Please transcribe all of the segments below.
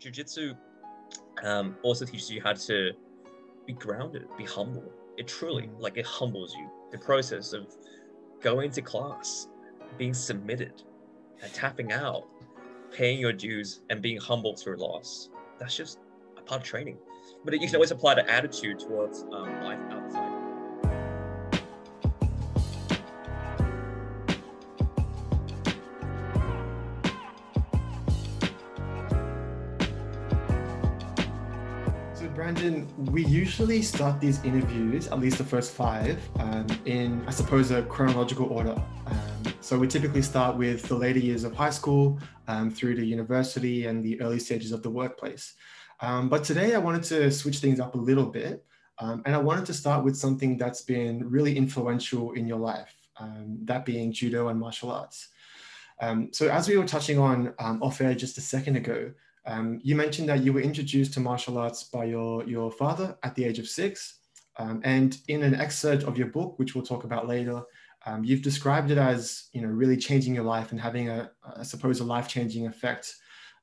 jiu-jitsu um, also teaches you how to be grounded, be humble. It truly, like, it humbles you. The process of going to class, being submitted, and tapping out, paying your dues, and being humble through loss. That's just a part of training. But you can always apply the attitude towards um, life Brandon, we usually start these interviews, at least the first five, um, in, I suppose, a chronological order. Um, so, we typically start with the later years of high school um, through to university and the early stages of the workplace. Um, but today, I wanted to switch things up a little bit. Um, and I wanted to start with something that's been really influential in your life, um, that being judo and martial arts. so, as we were touching on off air just a second ago, um, you mentioned that you were introduced to martial arts by your, your father at the age of six. Um, and in an excerpt of your book, which we'll talk about later, um, you've described it as you know really changing your life and having a, I suppose, a life-changing effect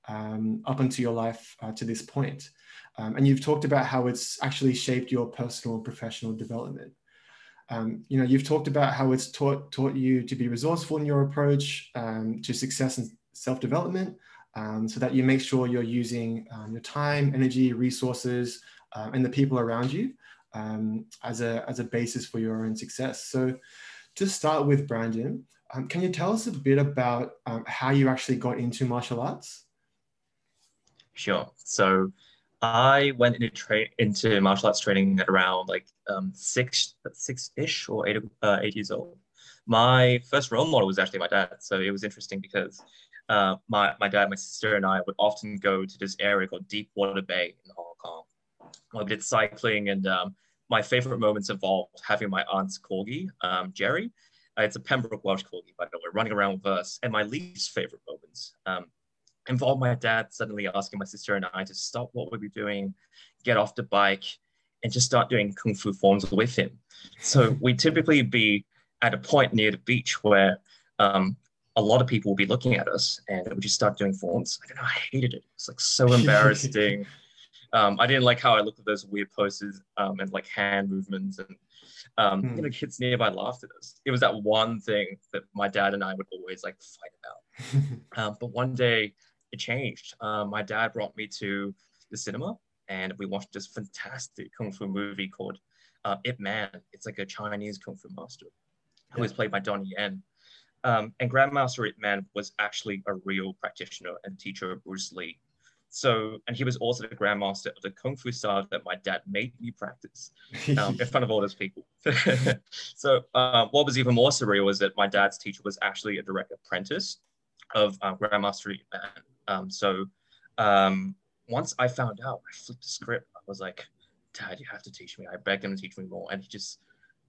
um, up until your life uh, to this point. Um, and you've talked about how it's actually shaped your personal and professional development. Um, you know, you've talked about how it's taught taught you to be resourceful in your approach to success and self-development um, so that you make sure you're using um, your time, energy, resources, um, and the people around you um, as, a, as a basis for your own success. So to start with, Brandon, um, can you tell us a bit about um, how you actually got into martial arts? Sure. So I went into tra- into martial arts training at around like six six ish or eight uh, eight years old. My first role model was actually my dad. So it was interesting because uh, my, my dad, my sister, and I would often go to this area called Deepwater Bay in Hong Kong. We did cycling, and um, my favorite moments involved having my aunt's corgi, um, Jerry. Uh, it's a Pembroke Welsh corgi, by the way, running around with us. And my least favorite moments um, involved my dad suddenly asking my sister and I to stop what we were doing, get off the bike, and just start doing kung fu forms with him. So we typically be at a point near the beach where um, a lot of people will be looking at us and we just start doing forms. I don't know, I hated it. It's like so embarrassing. um, I didn't like how I looked at those weird poses um, and like hand movements and um, hmm. you know, kids nearby laughed at us. It was that one thing that my dad and I would always like fight about. um, but one day it changed. Um, my dad brought me to the cinema and we watched this fantastic kung fu movie called uh, Ip Man. It's like a Chinese kung fu master who was played by Donnie Yen. Um, and Grandmaster Ip Man was actually a real practitioner and teacher of Bruce Lee. So, and he was also the grandmaster of the kung fu style that my dad made me practice um, in front of all those people. so, uh, what was even more surreal was that my dad's teacher was actually a direct apprentice of uh, Grandmaster Ip Man. Um, so, um, once I found out, I flipped the script. I was like, Dad, you have to teach me. I begged him to teach me more. And he just,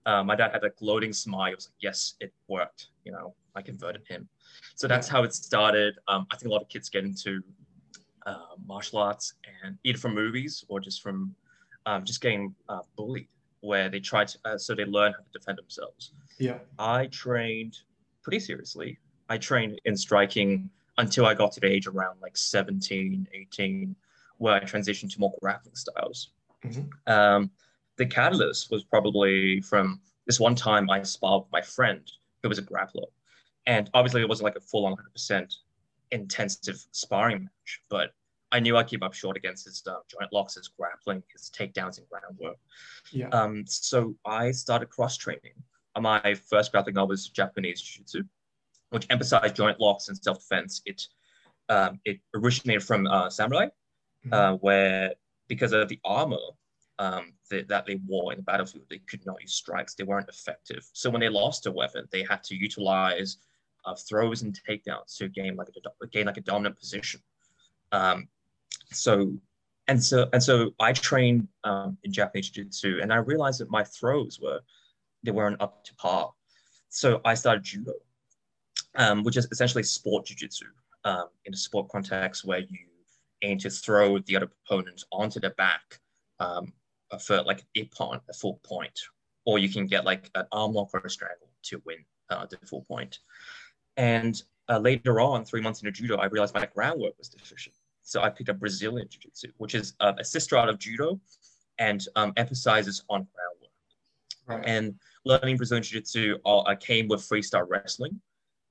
uh, my dad had a gloating smile. He was like, yes, it worked. You know, I converted him. So that's how it started. Um, I think a lot of kids get into uh, martial arts and either from movies or just from um, just getting uh, bullied, where they try to, uh, so they learn how to defend themselves. Yeah. I trained pretty seriously. I trained in striking until I got to the age around like 17, 18, where I transitioned to more grappling styles. Mm-hmm. Um, the catalyst was probably from this one time I sparred with my friend who was a grappler. And obviously, it wasn't like a full on 100% intensive sparring match, but I knew I'd keep up short against his uh, joint locks, his grappling, his takedowns, and groundwork. Yeah. Um, so I started cross training. My first grappling was Japanese Jiu Jitsu, which emphasized joint locks and self defense. It um, it originated from uh, samurai, mm-hmm. uh, where because of the armor um, that, that they wore in the battlefield, they could not use strikes. They weren't effective. So when they lost a weapon, they had to utilize of throws and takedowns to gain like a gain like a dominant position. Um, so and so and so I trained um, in Japanese Jiu-Jitsu, and I realized that my throws were they weren't up to par. So I started judo, um, which is essentially sport jiu-jitsu um, in a sport context where you aim to throw the other opponent onto their back um, for like ippon, a full point, or you can get like an arm lock or a strangle to win uh, the full point. And uh, later on, three months into judo, I realized my groundwork was deficient. So I picked up Brazilian Jiu Jitsu, which is uh, a sister art of Judo and um, emphasizes on groundwork. Right. And learning Brazilian Jiu Jitsu, uh, I came with freestyle wrestling,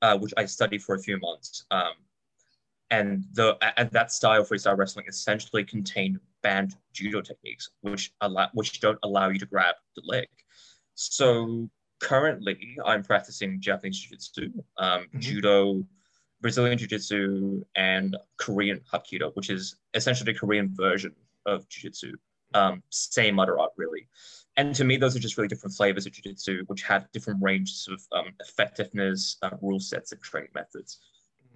uh, which I studied for a few months. Um, and the and that style of freestyle wrestling essentially contained banned judo techniques, which allow which don't allow you to grab the leg. So currently, I'm practicing Japanese jiu-jitsu, um, mm-hmm. judo, Brazilian jiu-jitsu, and Korean hapkido, which is essentially the Korean version of jiu-jitsu. Um, same other art, really. And to me, those are just really different flavors of jiu-jitsu, which have different ranges of um, effectiveness, uh, rule sets, and training methods.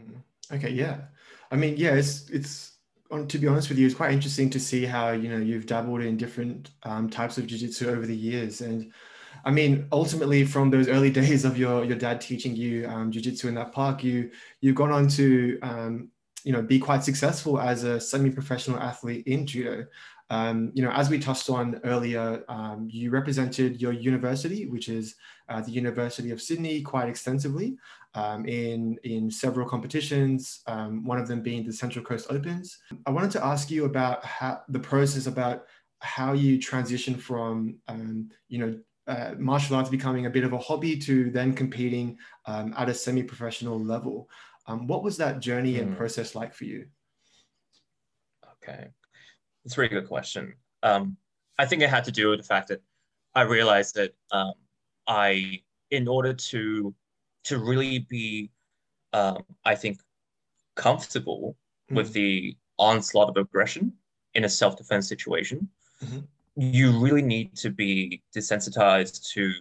Mm-hmm. Okay, yeah. I mean, yeah, it's it's to be honest with you, it's quite interesting to see how you know you've dabbled in different um, types of jiu-jitsu over the years, and I mean, ultimately, from those early days of your your dad teaching you um, jiu-jitsu in that park, you you've gone on to um, you know be quite successful as a semi-professional athlete in judo. Um, you know, as we touched on earlier, um, you represented your university, which is uh, the University of Sydney, quite extensively um, in, in several competitions, um, one of them being the Central Coast Opens. I wanted to ask you about how, the process about how you transition from, um, you know, uh, martial arts becoming a bit of a hobby to then competing um, at a semi-professional level. Um, what was that journey mm. and hmm. process like for you? Okay, it's a really good question. Um, I think it had to do with the fact that I realized that I, in order to to really be, um, I think, comfortable mm-hmm. with the onslaught of aggression in a self defense situation, mm-hmm. You really need to be desensitized to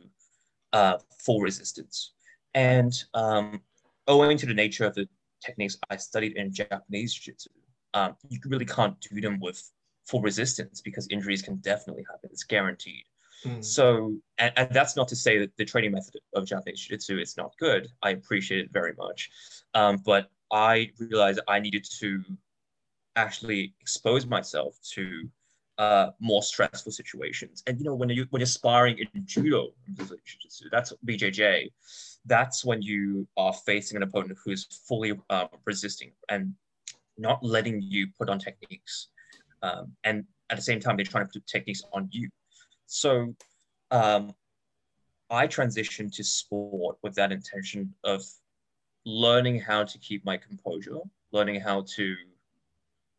uh, full resistance. And um, owing to the nature of the techniques I studied in Japanese Jiu Jitsu, um, you really can't do them with full resistance because injuries can definitely happen. It's guaranteed. Mm. So, and, and, that's not to say that the training method of Japanese Jiu-Jitsu is not good. I appreciate it very much. Um, but I realized I needed to actually expose myself to uh, more stressful situations. And you know, when you when you're sparring in judo, that's BJJ. That's when you are facing an opponent who is fully um, resisting and not letting you put on techniques. Um, and at the same time, they're trying to put techniques on you. So um, I transitioned to sport with that intention of learning how to keep my composure, learning how to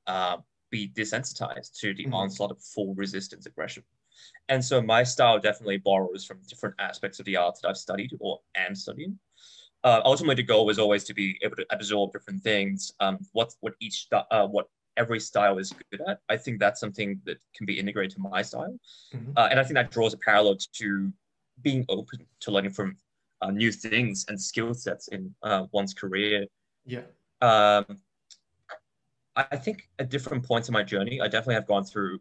uh, be desensitized to the mm-hmm. onslaught of full resistance aggression. And so my style definitely borrows from different aspects of the art that I've studied or am studying. Uh, ultimately, the goal was always to be able to absorb different things. Um, what what each uh, what every style is good at. I think that's something that can be integrated to my style. Mm-hmm. Uh, and I think that draws a parallel to being open to learning from uh, new things and skill sets in uh, one's career. Yeah. Um, I think at different points in my journey, I definitely have gone through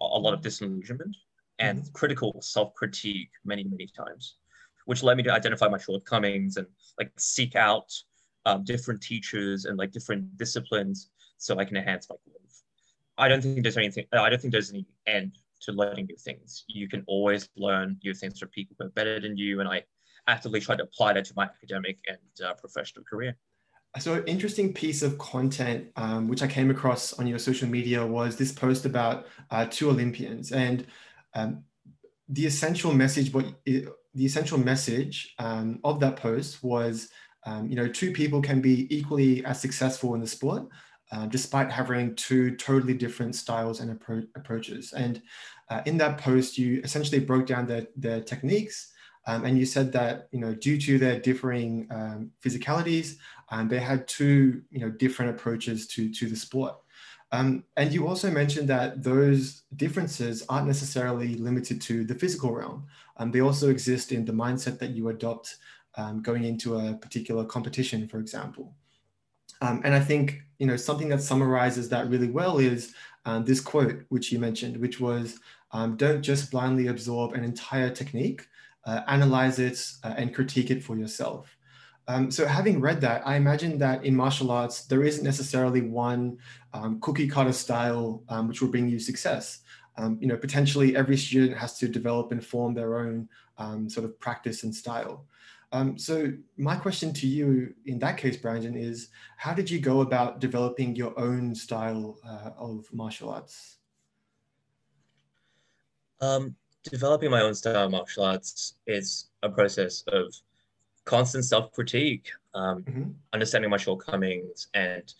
a lot of disillusionment and mm-hmm. critical self-critique many, many times, which led me to identify my shortcomings and like seek out um, different teachers and like different disciplines so I can enhance my growth. I don't think there's anything, I don't think there's any end to learning new things. You can always learn new things from people who are better than you. And I actively try to apply that to my academic and uh, professional career. So, an interesting piece of content um, which I came across on your social media was this post about uh, two Olympians, and um, the essential message. What the essential message um, of that post was, um, you know, two people can be equally as successful in the sport, uh, despite having two totally different styles and appro approaches. And uh, in that post, you essentially broke down their, their techniques um, and you said that, you know, due to their differing um, physicalities, um, they had two, you know, different approaches to, to the sport. Um, and you also mentioned that those differences aren't necessarily limited to the physical realm. Um, they also exist in the mindset that you adopt um, going into a particular competition, for example. And I think you know something that summarizes that really well is this quote which you mentioned, which was, "Don't just blindly absorb an entire technique, uh, analyze it uh, and critique it for yourself." Um, so having read that, I imagine that in martial arts there isn't necessarily one um, cookie cutter style um, which will bring you success. you know, potentially every student has to develop and form their own sort of practice and style. Um, so my question to you in that case, Brandon, is how did you go about developing your own style uh, of martial arts? Um, developing my own style of martial arts is a process of constant self-critique, um, mm-hmm. understanding my shortcomings, and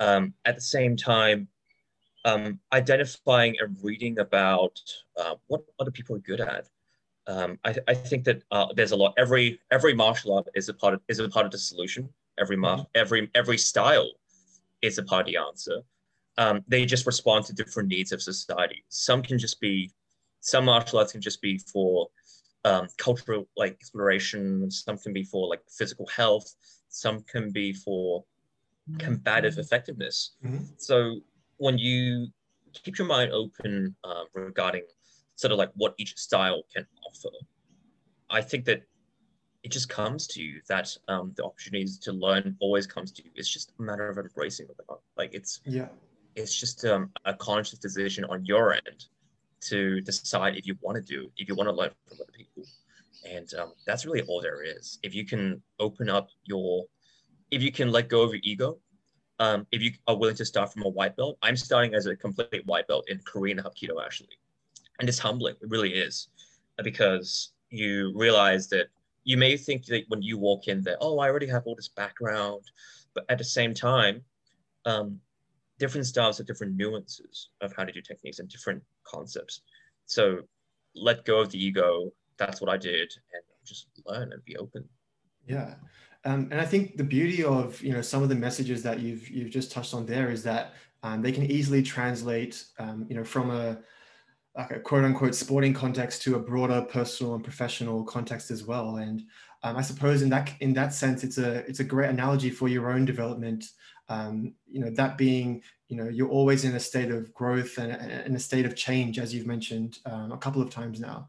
um, at the same time, um, identifying and reading about uh, what other people are good at. Um, I, I, think that uh, there's a lot. Every every martial art is a part of is a part of the solution. Every mar- mm-hmm. every every style is a part of the answer. Um, they just respond to different needs of society. Some can just be, some martial arts can just be for um, cultural like exploration. Some can be for like physical health. Some can be for combative mm-hmm. effectiveness. Mm-hmm. So when you keep your mind open uh, regarding sort of like what each style can offer, I think that it just comes to you that um, the opportunities to learn always comes to you. It's just a matter of embracing it. Like it's yeah, it's just um, a conscious decision on your end to decide if you want to do, if you want to learn from other people, and um, that's really all there is. If you can open up your, if you can let go of your ego um, if you are willing to start from a white belt, I'm starting as a complete white belt in Korean Hapkido actually, and it's humbling. It really is, because you realize that you may think that when you walk in there, oh, I already have all this background, but at the same time, um, different styles have different nuances of how to do techniques and different concepts. So let go of the ego. That's what I did, and just learn and be open. Yeah. Um, and I think the beauty of you know some of the messages that you've you've just touched on there is that um, they can easily translate um, you know from a like a quote unquote sporting context to a broader personal and professional context as well. And um, I suppose in that in that sense, it's a it's a great analogy for your own development. Um, you know that being you know you're always in a state of growth and, and a state of change, as you've mentioned um, a couple of times now.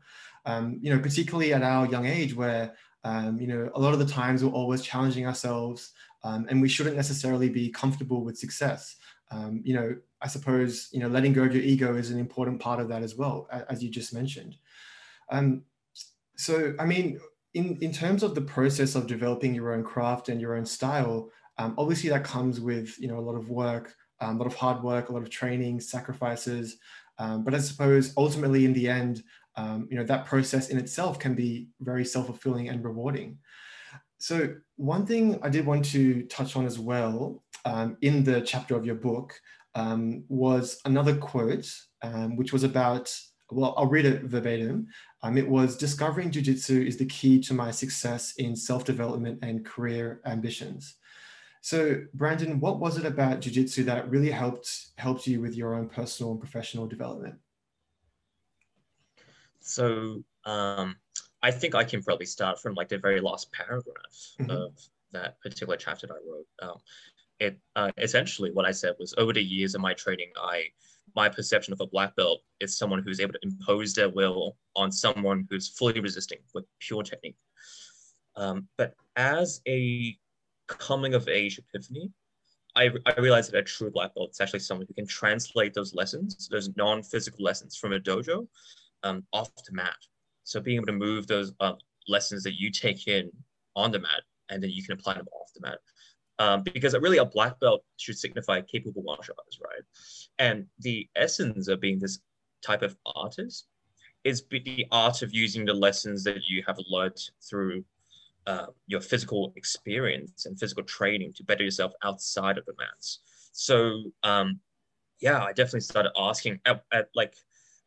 you know particularly at our young age where um, you know, a lot of the times we're always challenging ourselves, um, and we shouldn't necessarily be comfortable with success. Um, you know, I suppose you know letting go of your ego is an important part of that as well, as you just mentioned. Um, so, I mean, in in terms of the process of developing your own craft and your own style, um, obviously that comes with you know a lot of work, um, a lot of hard work, a lot of training, sacrifices. but I suppose ultimately, in the end, um, you know that process in itself can be very self-fulfilling and rewarding. So one thing i did want to touch on as well um, in the chapter of your book um, was another quote um, which was about well i'll read it verbatim. Um, it was discovering jiu-jitsu is the key to my success in self-development and career ambitions so brandon what was it about jiu-jitsu that really helped helped you with your own personal and professional development so um, I think I can probably start from like the very last paragraph mm-hmm. of that particular chapter that I wrote. Um, it uh, essentially what I said was over the years of my training, I my perception of a black belt is someone who's able to impose their will on someone who's fully resisting with pure technique. Um, but as a coming of age epiphany, I, I realized that a true black belt is actually someone who can translate those lessons, those non-physical lessons from a dojo um, off the mat. So being able to move those uh, lessons that you take in on the mat and then you can apply them off the mat. Um, because really a black belt should signify capable martial artist, right? And the essence of being this type of artist is the art of using the lessons that you have learned through uh, your physical experience and physical training to better yourself outside of the mats. So um, yeah, I definitely started asking at, at like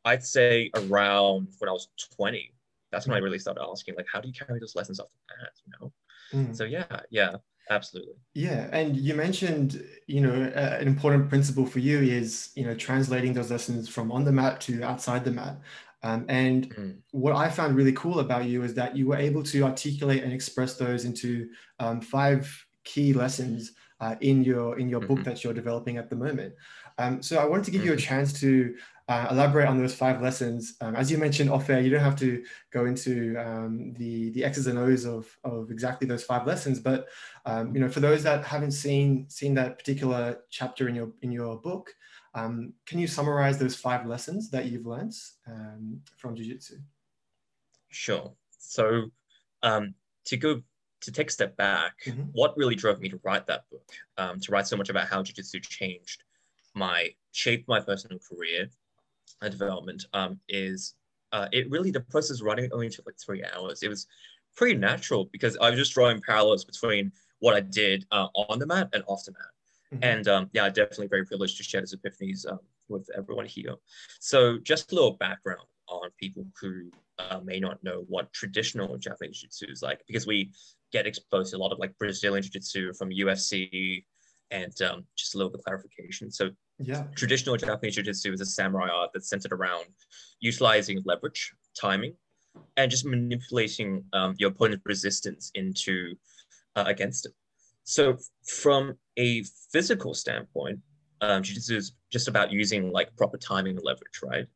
I'd say around when I was 20, that's when I really started asking, like, how do you carry those lessons off the mat, you know? Mm. So yeah, yeah, absolutely. Yeah, and you mentioned, you know, uh, an important principle for you is, you know, translating those lessons from on the mat to outside the mat. Um, and mm. what I found really cool about you is that you were able to articulate and express those into um, five key lessons uh, in your in your mm-hmm. book that you're developing at the moment. Um, so I wanted to give mm-hmm. you a mm-hmm. chance to uh, elaborate on those five lessons. Um, as you mentioned off air, you don't have to go into um, the the X's and O's of, of exactly those five lessons, but um, you know, for those that haven't seen seen that particular chapter in your in your book, um, can you summarize those five lessons that you've learned um, from Jiu Jitsu? Sure. So um, to go to take a step back, mm-hmm. what really drove me to write that book, um, to write so much about how jiu-jitsu changed my shaped my personal career and development um, is uh, it really the process of writing only took like three hours. It was pretty natural because I was just drawing parallels between what I did uh, on the mat and off the mat. Mm-hmm. And um, yeah, definitely very privileged to share those epiphanies um, with everyone here. So just a little background on people who uh, may not know what traditional Japanese jiu-jitsu is like, because we get exposed to a lot of like Brazilian jiu-jitsu from UFC and um, just a little bit of clarification. So yeah, traditional Japanese jiu-jitsu is a samurai art that's centered around utilizing leverage, timing, and just manipulating um, your opponent's resistance into uh, against it. So from a physical standpoint, um, jiu-jitsu is just about using like proper timing and leverage, right?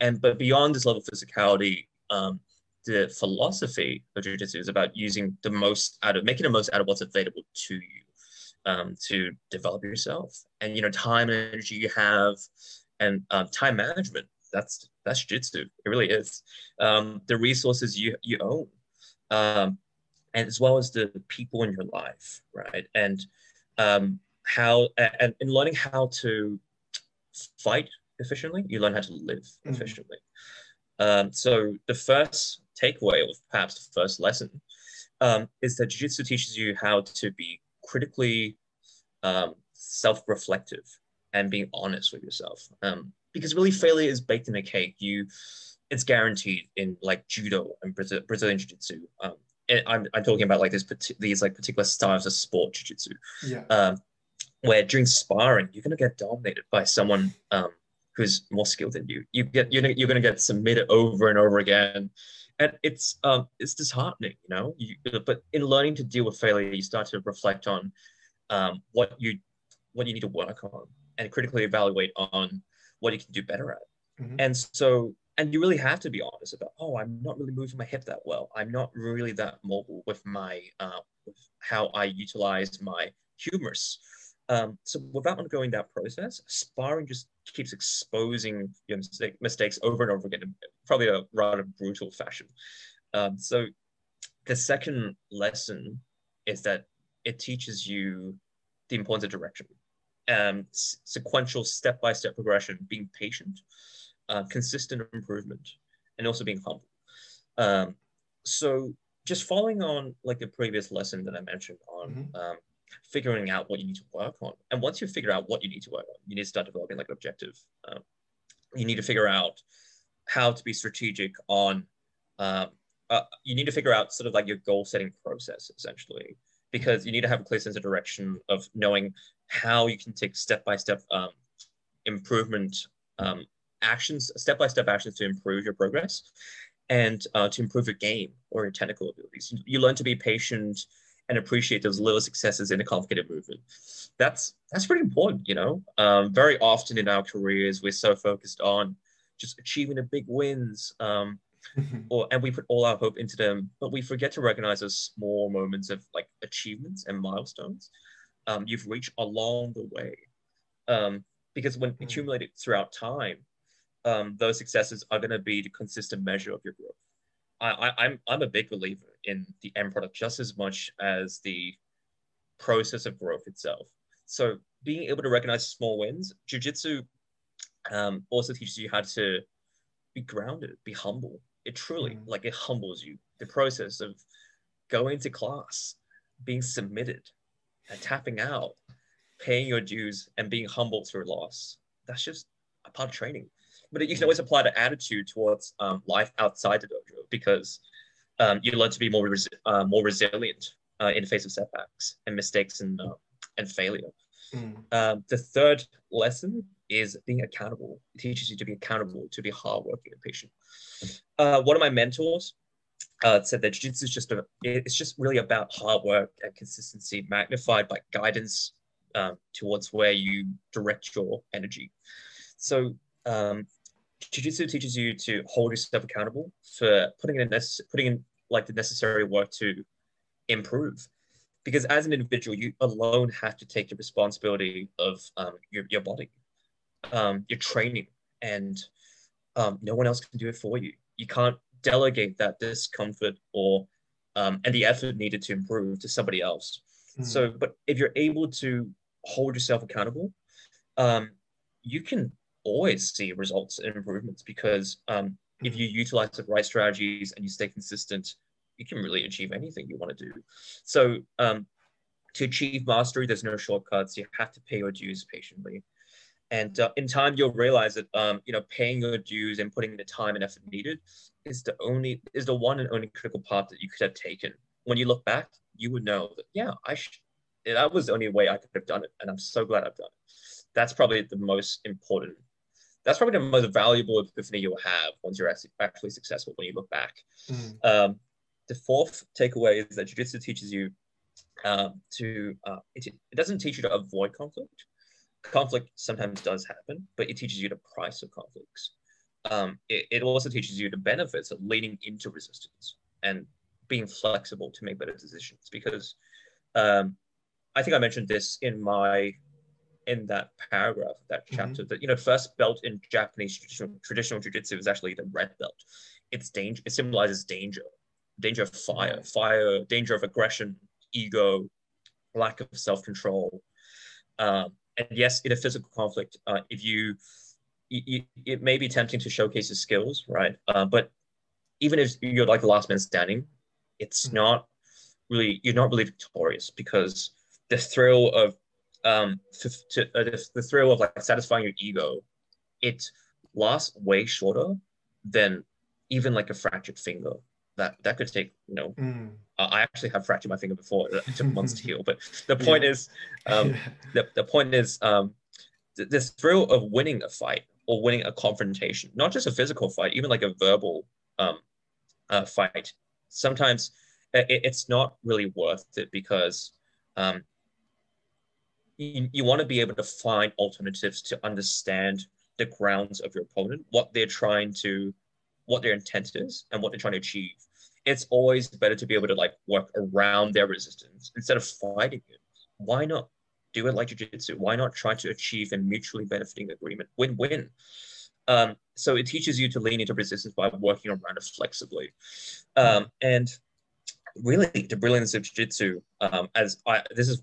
And but beyond this level of physicality, um, the philosophy of jiu-jitsu is about using the most out of making the most out of what's available to you um, to develop yourself. And you know time and energy you have and um, time management that's that's jiu-jitsu. It really is. Um, the resources you you own um, and as well as the people in your life right? And um, how and in learning how to fight efficiently you learn how to live mm-hmm. efficiently um, so the first takeaway, or perhaps the first lesson, um, is that Jiu-Jitsu teaches you how to be critically um, self-reflective and being honest with yourself. Um, because really, failure is baked in a cake. You, it's guaranteed in like judo and Brazilian Jiu-Jitsu. I'm, I'm talking about like this these like particular styles of sport jiu-jitsu. Yeah. Um, where during sparring you're gonna get dominated by someone um, who's more skilled than you. You get you're, you're going to get submitted over and over again, and it's um it's disheartening, you know. You, but in learning to deal with failure, you start to reflect on um, what you what you need to work on and critically evaluate on what you can do better at. Mm-hmm. And so and you really have to be honest about oh i'm not really moving my hip that well. I'm not really that mobile with my uh, with how i utilize my humerus um, so without undergoing that process, sparring just keeps exposing your mistake, mistakes over and over again, in probably a rather brutal fashion. Um, so the second lesson is that it teaches you the importance of direction, um, sequential step-by-step progression, being patient, uh, consistent improvement, and also being humble. Um, so just following on like the previous lesson that I mentioned on mm-hmm. um, figuring out what you need to work on. And once you figure out what you need to work on, you need to start developing like an objective. Um, you need to figure out how to be strategic on. Um, uh, you need to figure out sort of like your goal setting process essentially, because you need to have a clear sense of direction of knowing how you can take step by step improvement um, actions, step by step actions to improve your progress and uh, to improve your game or your technical abilities. You learn to be patient and appreciate those little successes in a complicated movement. That's that's pretty important, you know. Um, very often in our careers, we're so focused on just achieving the big wins, um, or and we put all our hope into them, but we forget to recognize those small moments of like achievements and milestones um, you've reached along the way. Um, because when mm. accumulated throughout time, um, those successes are going to be the consistent measure of your growth. I, I'm I'm a big believer in the end product just as much as the process of growth itself. So being able to recognize small wins, jujitsu um, also teaches you how to be grounded, be humble. It truly mm. like it humbles you. The process of going to class, being submitted, and tapping out, paying your dues, and being humble through loss. That's just a part of training but you can always apply the attitude towards um, life outside the dojo because um, you learn to be more res- uh, more resilient uh, in the face of setbacks and mistakes and uh, and failure. Mm. Um, the third lesson is being accountable. It teaches you to be accountable, to be hardworking and patient. Uh, one of my mentors uh, said that jiu-jitsu is just a, it's just really about hard work and consistency magnified by guidance um, towards where you direct your energy. So um, Jiu-Jitsu teaches you to hold yourself accountable for putting in necess- putting in like the necessary work to improve. Because as an individual, you alone have to take the responsibility of um, your, your body, um, your training, and um, no one else can do it for you. You can't delegate that discomfort or um, and the effort needed to improve to somebody else. Mm. So, but if you're able to hold yourself accountable, um, you can always see results and improvements because um, if you utilize the right strategies and you stay consistent, you can really achieve anything you want to do. So um, to achieve mastery, there's no shortcuts. You have to pay your dues patiently. And uh, in time, you'll realize that um, you know paying your dues and putting the time and effort needed is the only is the one and only critical part that you could have taken. When you look back, you would know that yeah, I sh- that was the only way I could have done it, and I'm so glad I've done it. That's probably the most important. That's probably the most valuable epiphany you'll have once you're actually, successful when you look back. Mm. Um, the fourth takeaway is that jiu-jitsu teaches you um, to uh, it, it doesn't teach you to avoid conflict conflict sometimes does happen, but it teaches you the price of conflicts. Um, it, it also teaches you the benefits of leaning into resistance and being flexible to make better decisions. Because um, I think I mentioned this in my in that paragraph, that mm-hmm. chapter, mm-hmm. that you know, first belt in Japanese traditional traditional jiu-jitsu is actually the red belt. It's danger. It symbolizes danger, danger of fire, fire, danger of aggression, ego, lack of self-control. Um, and yes, in a physical conflict, uh, if you, you, it may be tempting to showcase your skills, right? Uh, but even if you're like the last man standing, it's mm-hmm. not really you're not really victorious because the thrill of um to, to uh, the, the thrill of like satisfying your ego, it lasts way shorter than even like a fractured finger that that could take you know mm. uh, i actually have fractured my finger before it took months to heal but the point yeah. is um, the, the point is um, th- this thrill of winning a fight or winning a confrontation not just a physical fight even like a verbal um, uh, fight sometimes it, it's not really worth it because um, you, you want to be able to find alternatives to understand the grounds of your opponent what they're trying to what their intent is and what they're trying to achieve it's always better to be able to like work around their resistance instead of fighting it. Why not do it like jiu-jitsu? Why not try to achieve a mutually benefiting agreement? Win-win. Um, so it teaches you to lean into resistance by working around it flexibly. Um, and really the brilliance of jiu-jitsu, um, as I, this is,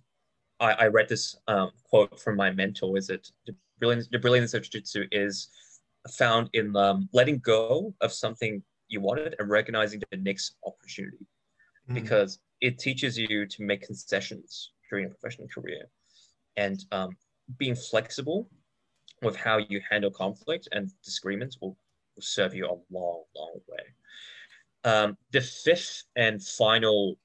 I, I read this um, quote from my mentor, is that the brilliance, the brilliance of jiu-jitsu is found in um, letting go of something you wanted and recognizing the next opportunity mm. because it teaches you to make concessions during your professional career and um, being flexible with how you handle conflict and disagreements will, will serve you a long, long way. Um, the fifth and final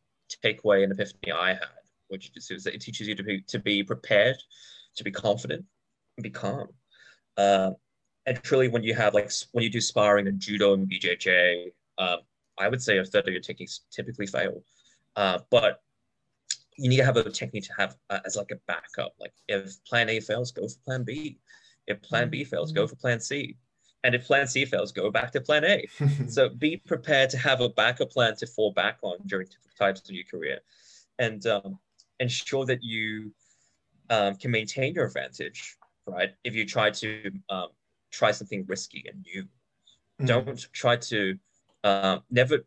takeaway and epiphany I had, which is that it teaches you to be to be prepared, to be confident, and be calm. Uh, and truly when you have like when you do sparring and judo and BJJ, um, I would say a third of your techniques typically fail. Uh, but you need to have a technique to have uh, as like a backup. Like if plan A fails, go for plan B. If plan B fails, go for plan C. And if plan C fails, go back to plan A. so be prepared to have a backup plan to fall back on during different types of your career. And um, ensure that you um, can maintain your advantage, right? If you try to um, try something risky and new. Mm. Don't try to uh, never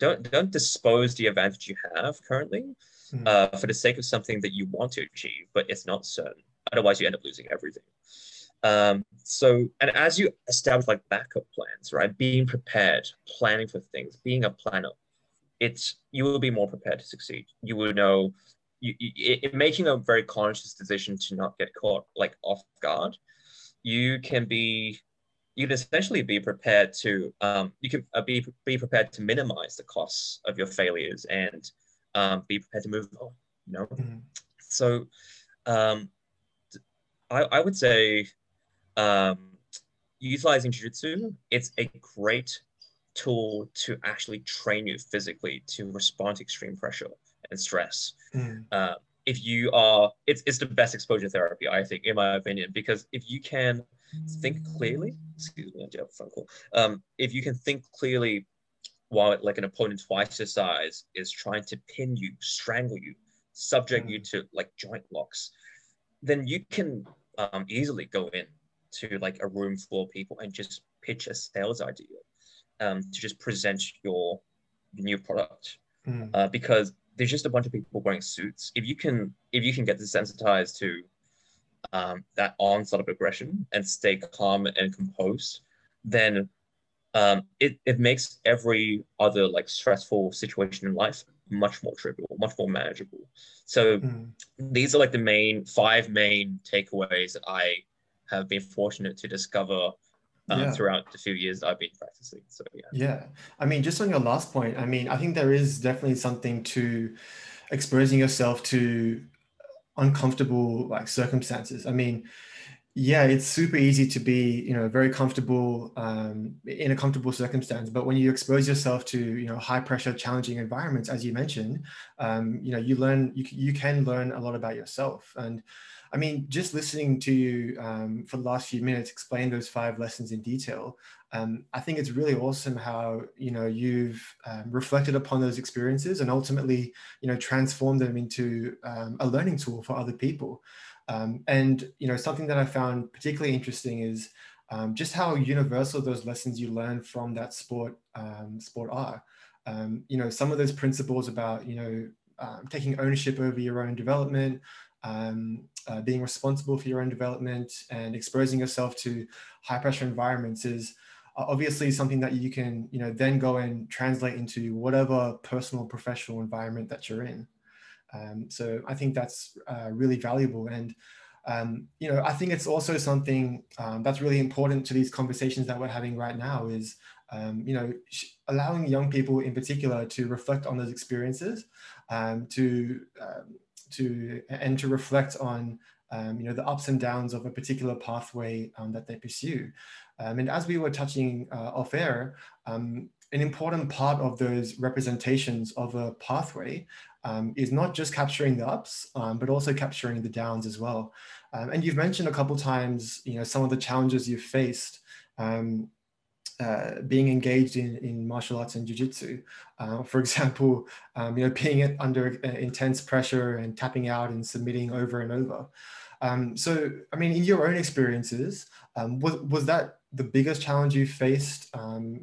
don't don't dispose the advantage you have currently mm. uh, for the sake of something that you want to achieve, but it's not certain. Otherwise, you end up losing everything. Um, so, and as you establish like backup plans, right, being prepared, planning for things, being a planner, it's you will be more prepared to succeed. You will know you, you it, making a very conscious decision to not get caught like off guard you can be you can essentially be prepared to um, you can uh, be be prepared to minimize the costs of your failures and um, be prepared to move on you know mm-hmm. so um, I, I would say um, utilizing jiu-jitsu it's a great tool to actually train you physically to respond to extreme pressure and stress mm. uh, if you are it's, it's the best exposure therapy i think in my opinion because if you can think clearly excuse me I have a phone call um, if you can think clearly while like an opponent twice your size is trying to pin you strangle you subject you to like joint locks then you can um, easily go in to like a room full of people and just pitch a sales idea um, to just present your, your new product Mm. uh, because there's just a bunch of people wearing suits. If you can, if you can get desensitized to um, that onslaught of aggression and stay calm and composed, then um, it it makes every other like stressful situation in life much more trivial, much more manageable. So Mm. these are like the main five main takeaways that I have been fortunate to discover um, Yeah. throughout the few years I've been practicing. So yeah. Yeah. I mean, just on your last point, I mean, I think there is definitely something to exposing yourself to uncomfortable like circumstances. I mean, yeah, it's super easy to be, you know, very comfortable um, in a comfortable circumstance. But when you expose yourself to, you know, high pressure, challenging environments, as you mentioned, um, you know, you learn, you, you can learn a lot about yourself. And I mean, just listening to you um, for the last few minutes explain those five lessons in detail, um, I think it's really awesome how, you know, you've um, reflected upon those experiences and ultimately, you know, transformed them into um, a learning tool for other people. Um, and you know something that I found particularly interesting is um, just how universal those lessons you learn from that sport sport are. You know some of those principles about you know um, taking ownership over your own development, um, uh, being responsible for your own development, and exposing yourself to high pressure environments is uh, obviously something that you can you know then go and translate into whatever personal professional environment that you're in. Um, so I think that's uh, really valuable. And, um, you know, I think it's also something um, that's really important to these conversations that we're having right now is, um, you know, allowing young people in particular to reflect on those experiences, um, to, um, to, and to reflect on, um, you know, the ups and downs of a particular pathway um, that they pursue. Um, and as we were touching uh, off air, um, an important part of those representations of a pathway um, is not just capturing the ups, um, but also capturing the downs as well. Um, and you've mentioned a couple times, you know, some of the challenges you've faced um, uh, being engaged in, in martial arts and jiu-jitsu. Uh, for example, um, you know, being under uh, intense pressure and tapping out and submitting over and over. Um, so, I mean, in your own experiences, um, was, was that the biggest challenge you faced um,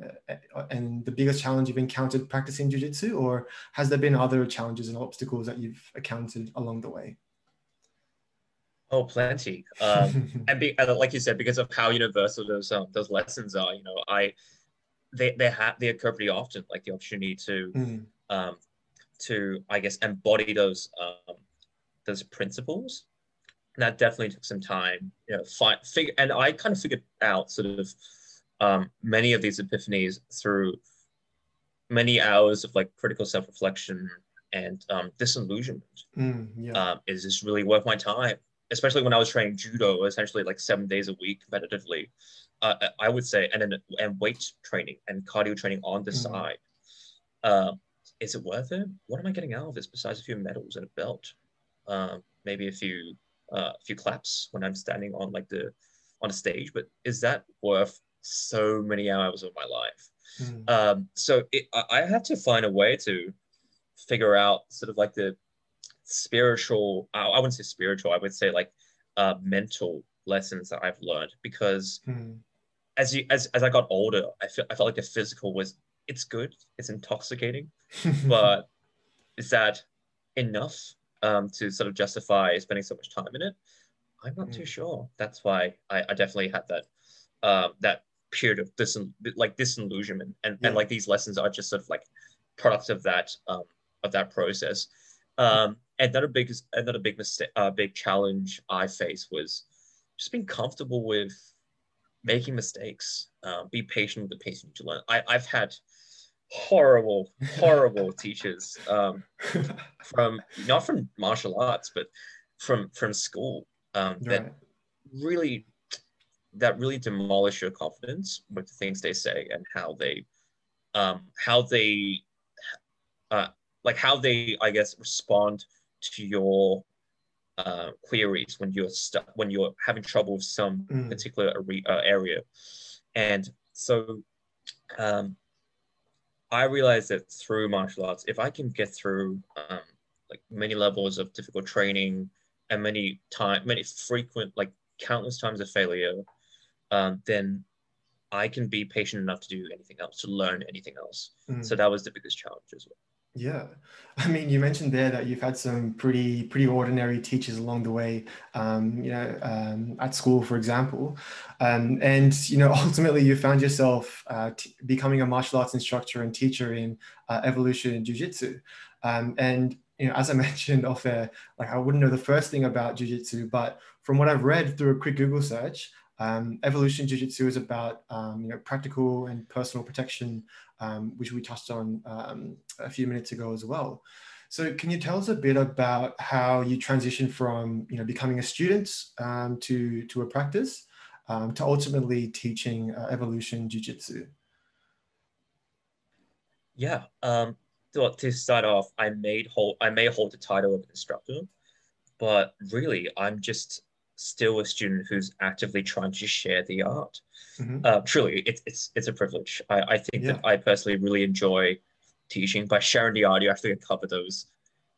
and the biggest challenge you've encountered practicing jiu-jitsu or has there been other challenges and obstacles that you've encountered along the way Oh, plenty. Um, and be, like you said, because of how universal those um, those lessons are, you know, I they they have they occur pretty often, like the opportunity to Mm, um, to I guess embody those um, those principles. And that definitely took some time, you know, find, figure, and I kind of figured out sort of um, many of these epiphanies through many hours of like critical self-reflection and um, disillusionment. mm, yeah um, is this really worth my time? Especially when I was training judo, essentially like seven days a week competitively. Uh, I would say, and then and weight training and cardio training on the Mm. side. Uh, is it worth it? What am I getting out of this besides a few medals and a belt? Um, maybe a few uh, a few claps when I'm standing on like the on a stage. But is that worth so many hours of my life? Mm, Um, so it, I, I had to find a way to figure out sort of like the spiritual, I, wouldn't say spiritual, I would say like uh, mental lessons that I've learned because mm, as you as, as I got older, I feel I felt like the physical was it's good, it's intoxicating, but is that enough um, to sort of justify spending so much time in it? I'm not too Mm. sure. That's why I, I definitely had that um, that period of dis like disillusionment, and, Yeah. and like these lessons are just sort of like products of that um, of that process. Um, another big another big mistake, uh, big challenge I faced was just being comfortable with making mistakes. Uh, be patient with the pace you learn. I, I've had horrible, horrible teachers um, from not from martial arts, but from from school um, that right really that really demolish your confidence with the things they say and how they um, how they uh, like how they I guess respond to your uh, queries when you're stuck when you're having trouble with some Mm. particular are- uh, area and so um, I realized that through martial arts if I can get through um, like many levels of difficult training and many time many frequent like countless times of failure um, then I can be patient enough to do anything else, to learn anything else. Mm. So that was the biggest challenge as well. Yeah, I mean, you mentioned there that you've had some pretty pretty ordinary teachers along the way, um, you know, um, at school, for example, um, and you know, ultimately you found yourself uh, t- becoming a martial arts instructor and teacher in uh, evolution jiu-jitsu, um, and you know, as I mentioned off air, like I wouldn't know the first thing about jiu-jitsu, but from what I've read through a quick Google search, um, evolution jiu-jitsu is about um, you know practical and personal protection, um, which we touched on um, a few minutes ago as well. So, can you tell us a bit about how you transitioned from you know becoming a student um, to to a practice um, to ultimately teaching uh, evolution jiu-jitsu? Yeah. To, to start off, I made hold I may hold the title of instructor, but really I'm just still a student who's actively trying to share the art. Mm-hmm. Uh, truly, it's it's it's a privilege. I, I think yeah. that I personally really enjoy teaching by sharing the art. You actually uncover those,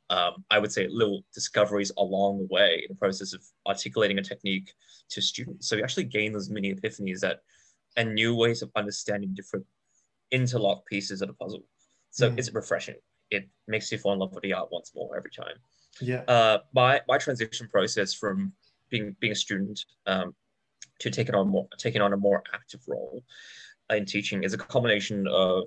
um, I would say, little discoveries along the way in the process of articulating a technique to students. So you actually gain those mini epiphanies that and new ways of understanding different interlock pieces of the puzzle. So mm. it's refreshing. It makes you fall in love with the art once more every time. Yeah. Uh, my my transition process from being being a student um, to taking on more taking on a more active role in teaching is a combination of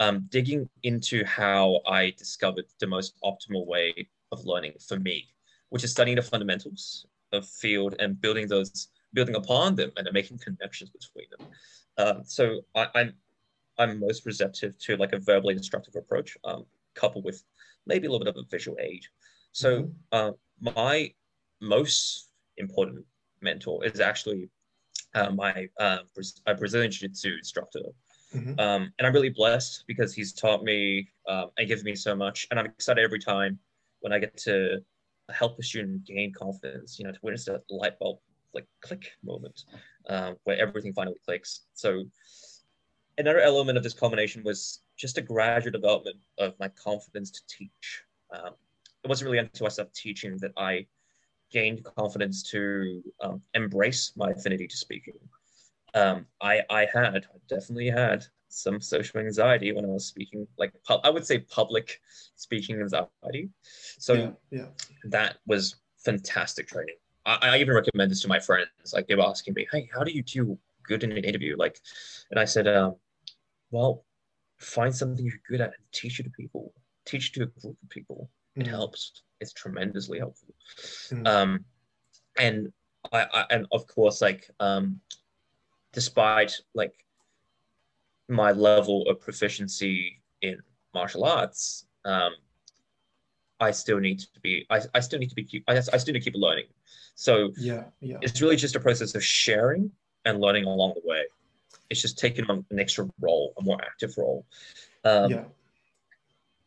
um, digging into how I discovered the most optimal way of learning for me, which is studying the fundamentals of field and building those building upon them and making connections between them. Um, so I, I'm I'm most receptive to like a verbally instructive approach, um, coupled with maybe a little bit of a visual aid. So mm-hmm. uh, my most important mentor is actually uh, my uh, Brazilian Jiu-Jitsu instructor. Mm-hmm. Um, and I'm really blessed because he's taught me um, and given me so much. And I'm excited every time when I get to help a student gain confidence, you know, to witness that light bulb like click moment uh, where everything finally clicks. So another element of this combination was just a gradual development of my confidence to teach. Um, it wasn't really until I started teaching that I gained confidence to um, embrace my affinity to speaking. Um, I, I had, I definitely had some social anxiety when I was speaking, like I would say public speaking anxiety. So yeah, yeah. that was fantastic training. I, I even recommend this to my friends. Like they were asking me, "Hey, how do you do good in an interview?" Like, and I said, um, "Well, find something you're good at and teach it to people. Teach it to a group of people. It mm. helps is tremendously helpful. Mm. Um, and I, I, and of course, like um, despite like my level of proficiency in martial arts, um, I still need to be I, I still need to be keep I, I still need to keep learning. So yeah, yeah, it's really just a process of sharing and learning along the way. It's just taking on an extra role, a more active role. Um, yeah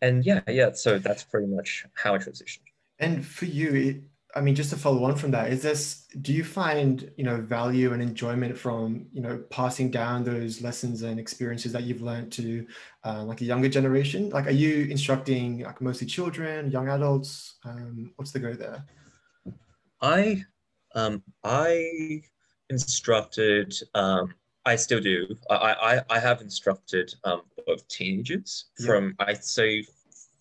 and yeah, yeah. So that's pretty much how I transitioned. And for you, I mean, just to follow on from that, is this? Do you find you know value and enjoyment from you know passing down those lessons and experiences that you've learned to uh, like a younger generation? Like, are you instructing like mostly children, young adults? Um, what's the go there? I um, I instructed um, I still do. I I, I have instructed um, both teenagers yeah. from I'd say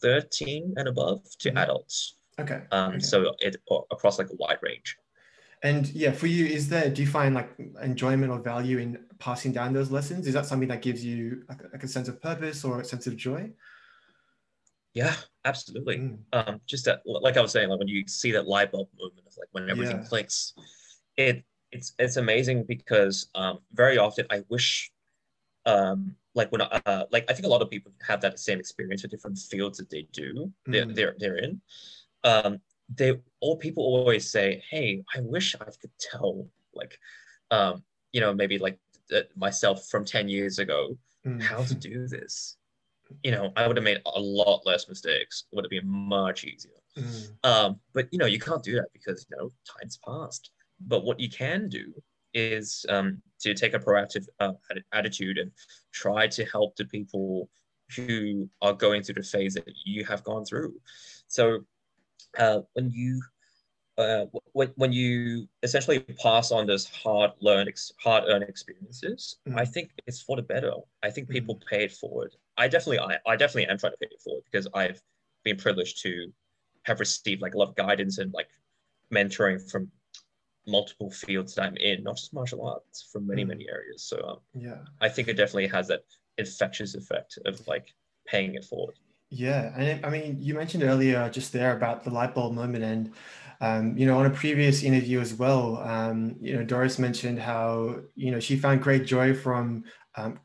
thirteen and above to mm-hmm. adults. Okay. Um. Okay. So it across like a wide range. And yeah, for you, is there do you find like enjoyment or value in passing down those lessons? Is that something that gives you like, like a sense of purpose or a sense of joy? Yeah, absolutely. Mm. Um, just that, like I was saying, like when you see that light bulb movement of like when everything yeah. clicks, it it's it's amazing because um, very often I wish um, like when uh, like I think a lot of people have that same experience with different fields that they do they're, mm. they're, they're in um, they all people always say hey I wish I could tell like um, you know maybe like uh, myself from 10 years ago mm. how to do this you know I would have made a lot less mistakes it would have been much easier mm. um, but you know you can't do that because you know time's passed but what you can do is um, to take a proactive uh, attitude and try to help the people who are going through the phase that you have gone through. So uh, when you uh, when, when you essentially pass on those hard learned hard earned experiences, mm-hmm. I think it's for the better. I think people mm-hmm. pay it forward I definitely I, I definitely am trying to pay it forward because I've been privileged to have received like a lot of guidance and like mentoring from multiple fields that I'm in, not just martial arts, from many, mm. many areas. So um, yeah, I think it definitely has that infectious effect of like paying it forward. Yeah, and I mean, you mentioned earlier just there about the light bulb moment, and um, you know, on a previous interview as well, um, you know, Doris mentioned how you know she found great joy from. Um,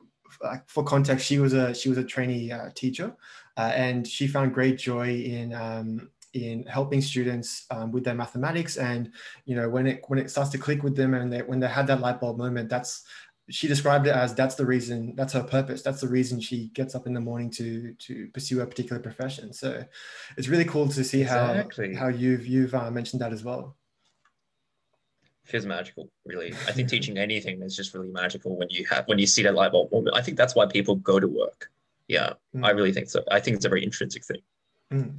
for context, she was a she was a trainee uh, teacher, uh, and she found great joy in um, in helping students um, with their mathematics and you know when it when it starts to click with them and they, when they had that light bulb moment that's she described it as that's the reason that's her purpose that's the reason she gets up in the morning to to pursue a particular profession so it's really cool to see exactly. how how you've you've uh, mentioned that as well feels magical really i think teaching anything is just really magical when you have when you see that light bulb moment i think that's why people go to work yeah mm. i really think so i think it's a very intrinsic thing mm.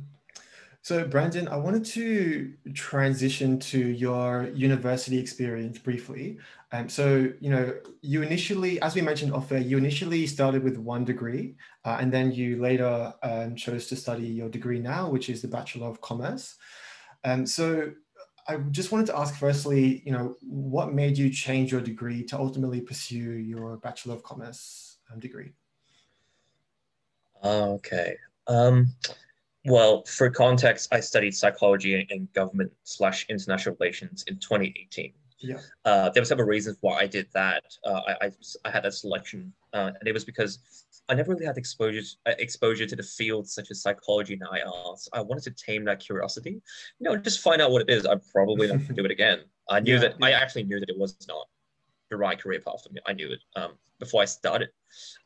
So, Brandon, I wanted to transition to your university experience briefly. Um, so, you know, you initially, as we mentioned off air, you initially started with one degree, uh, and then you later um, chose to study your degree now, which is the Bachelor of Commerce. Um, so, I just wanted to ask firstly, you know, what made you change your degree to ultimately pursue your Bachelor of Commerce um, degree? Okay. Um, well, for context, I studied psychology and government slash international relations in 2018. Yeah. Uh, there were several reasons why I did that. Uh, I, I, I, had that selection, uh, and it was because I never really had exposure uh, exposure to the fields such as psychology and IR. I wanted to tame that curiosity, you know, just find out what it is. I'm probably not going to do it again. I knew yeah, that yeah. I actually knew that it was not the right career path for me. I knew it um, before I started,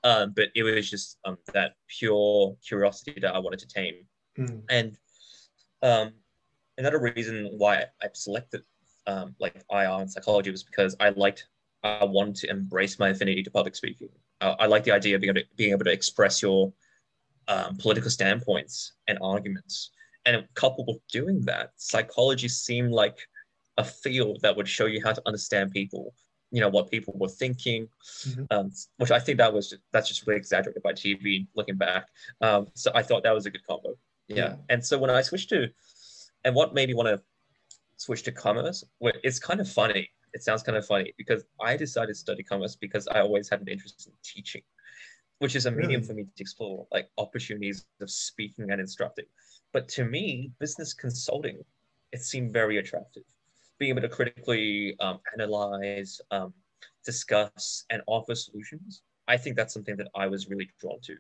um, but it was just um, that pure curiosity that I wanted to tame. Mm. And um, another reason why I selected um, like IR and psychology was because I liked, I wanted to embrace my affinity to public speaking. Uh, I like the idea of being able to, being able to express your um, political standpoints and arguments. And coupled with doing that, psychology seemed like a field that would show you how to understand people, you know, what people were thinking, mm-hmm. um, which I think that was just, that's just really exaggerated by TV looking back. Um, so I thought that was a good combo yeah. yeah. And so when I switched to, and what made me want to switch to commerce, it's kind of funny. It sounds kind of funny because I decided to study commerce because I always had an interest in teaching, which is a medium really? for me to explore like opportunities of speaking and instructing. But to me, business consulting, it seemed very attractive. Being able to critically um, analyze, um, discuss, and offer solutions, I think that's something that I was really drawn to.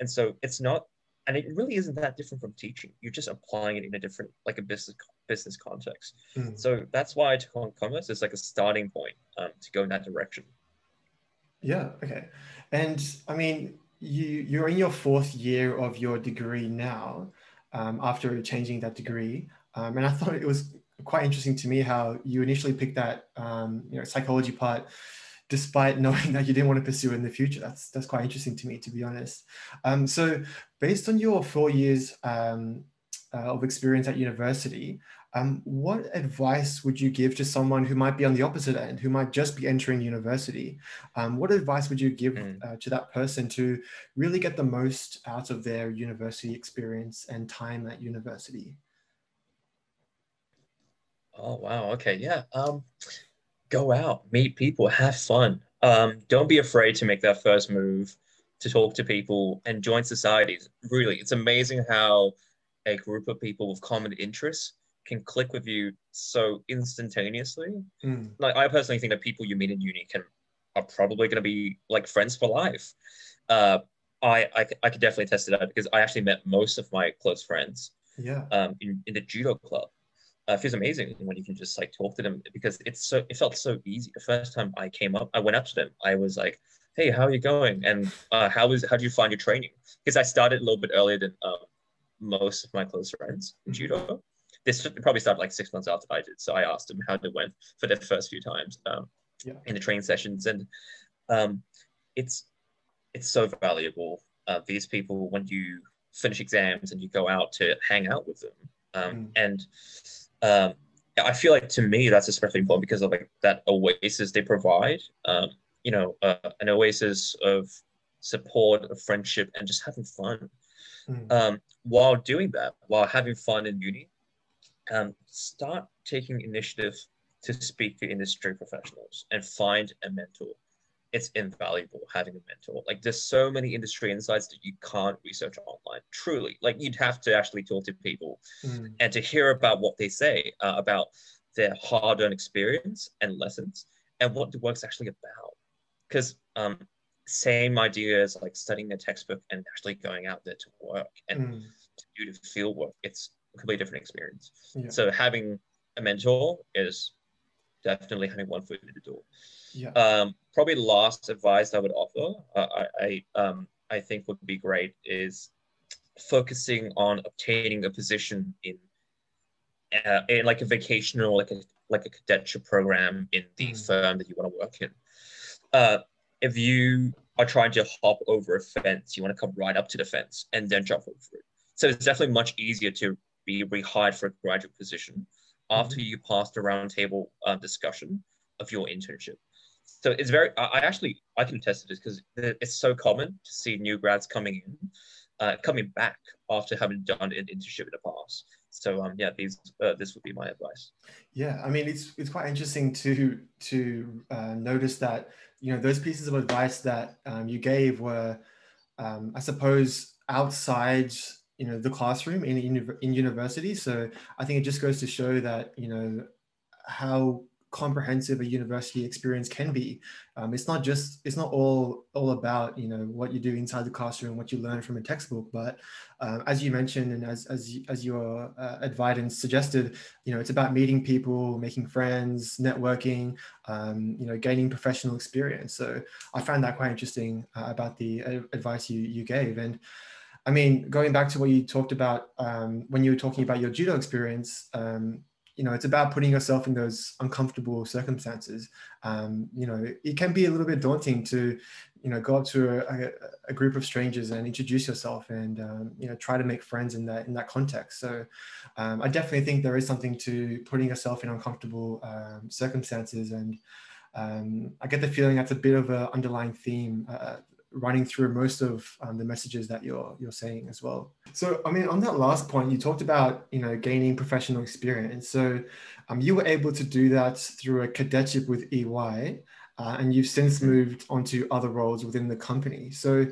And so it's not and it really isn't that different from teaching. You're just applying it in a different, like a business business context. Mm. So that's why I took on commerce as like a starting point um, to go in that direction. Yeah. Okay. And I mean, you you're in your fourth year of your degree now, um, after changing that degree, um, and I thought it was quite interesting to me how you initially picked that um, you know psychology part despite knowing that you didn't want to pursue in the future. That's that's quite interesting to me, to be honest. Um, so, based on your four years um, uh, of experience at university, um, what advice would you give to someone who might be on the opposite end, who might just be entering university? Um, what advice would you give mm. uh, to that person to really get the most out of their university experience and time at university? Oh wow! Okay, yeah. Um, go out, meet people, have fun. Um, don't be afraid to make that first move to talk to people and join societies. Really, it's amazing how a group of people with common interests can click with you so instantaneously. Mm. Like I personally think that people you meet in uni can are probably going to be like friends for life. Uh, I, I I could definitely test it out because I actually met most of my close friends. Yeah. Um, in, in the judo club uh, feels amazing when you can just like talk to them because it's so it felt so easy. The first time I came up, I went up to them. I was like, "Hey, how are you going? And uh, how is how do you find your training?" Because I started a little bit earlier than um, most of my close friends in mm-hmm. judo. This probably started like six months after I did. So I asked them how they went for the first few times um, yeah. in the training sessions, and um, it's it's so valuable. Uh, these people, when you finish exams and you go out to hang out with them, um, mm. and um, I feel like to me that's especially important because of like that oasis they provide. Um, you know, uh, an oasis of support, of friendship, and just having fun. Mm. Um, while doing that, while having fun in uni, um, start taking initiative to speak to industry professionals and find a mentor. It's invaluable having a mentor. Like there's so many industry insights that you can't research online. Truly, like you'd have to actually talk to people Mm. and to hear about what they say uh, about their hard-earned experience and lessons and what the work's actually about. Because um, same idea as like studying a textbook and actually going out there to work and Mm. to do the field work. It's a completely different experience. Yeah. So having a mentor is definitely having one foot in the door. Yeah. Um, probably last advice I would offer, uh, I, I, um, I think would be great is focusing on obtaining a position in, uh, in like a vacational, like a like a cadetship program in the Mm. firm that you want to work in. Uh, if you are trying to hop over a fence, you want to come right up to the fence and then jump over it. So it's definitely much easier to be rehired for a graduate position after you pass the roundtable uh, discussion of your internship. So it's very, I I actually, I can attest to this because it's so common to see new grads coming in, uh, coming back after having done an internship in the past. So um, yeah, these, uh, this would be my advice. Yeah, I mean, it's it's quite interesting to to uh, notice that you know those pieces of advice that um, you gave were, um, I suppose, outside you know the classroom in uni- in university. So I think it just goes to show that you know how comprehensive a university experience can be. Um, it's not just it's not all all about you know what you do inside the classroom, what you learn from a textbook, but uh, as you mentioned and as as as your uh, advisor suggested, you know it's about meeting people, making friends, networking, um, you know, gaining professional experience. So I found that quite interesting uh, about the uh, advice you you gave and. I mean, going back to what you talked about um, when you were talking about your judo experience, um, you know, it's about putting yourself in those uncomfortable circumstances. Um, you know, it can be a little bit daunting to, you know, go up to a, a, group of strangers and introduce yourself and, um, you know, try to make friends in that in that context. So, um, I definitely think there is something to putting yourself in uncomfortable um, circumstances, and um, I get the feeling that's a bit of an underlying theme uh, running through most of um, the messages that you're you're saying as well. So I mean, on that last point, you talked about you know gaining professional experience. So um, you were able to do that through a cadetship with EY, uh, and you've since moved on to other roles within the company. So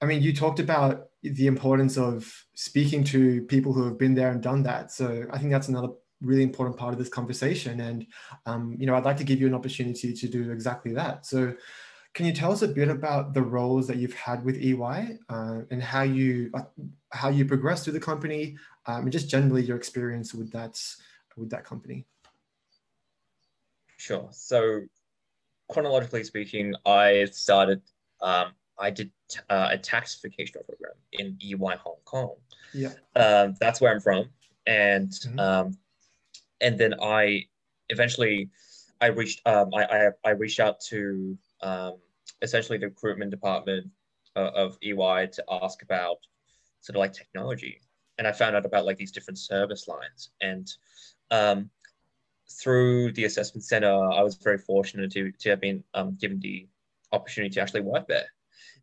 I mean, you talked about the importance of speaking to people who have been there and done that. So I think that's another really important part of this conversation. And um, you know, I'd like to give you an opportunity to do exactly that. So can you tell us a bit about the roles that you've had with EY uh, and how you uh, how you progressed through the company um, and just generally your experience with that with that company? Sure. So chronologically speaking, I started, um, I did uh, a tax vocational program in EY Hong Kong. Yeah. Um, that's where I'm from. And, Mhm. um, and then I eventually, I reached, um, I, I, I reached out to um, essentially the recruitment department uh, of EY to ask about sort of like technology. And I found out about like these different service lines. And um, through the assessment center, I was very fortunate to, to have been um, given the opportunity to actually work there.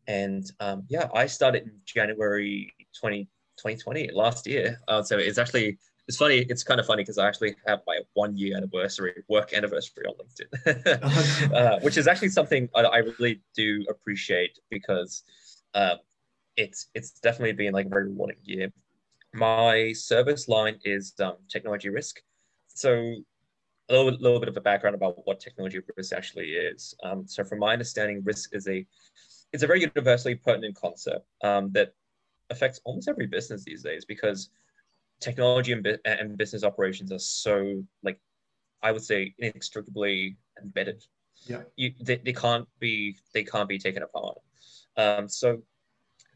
And um, yeah, I started in January 20, 2020, last year. Uh, so it's actually, it's funny, it's kind of funny because I actually have my one year anniversary, work anniversary on LinkedIn, uh, which is actually something I, I really do appreciate because um, it's, it's definitely been like a very rewarding year. My service line is um, technology risk. So a little, little bit of a background about what technology risk actually is. Um, so from my understanding, risk is a it's a very universally pertinent concept um, that affects almost every business these days because technology and, and business operations are so like I would say inextricably embedded. Yeah. You, they, they can't be they can't be taken apart. Um, so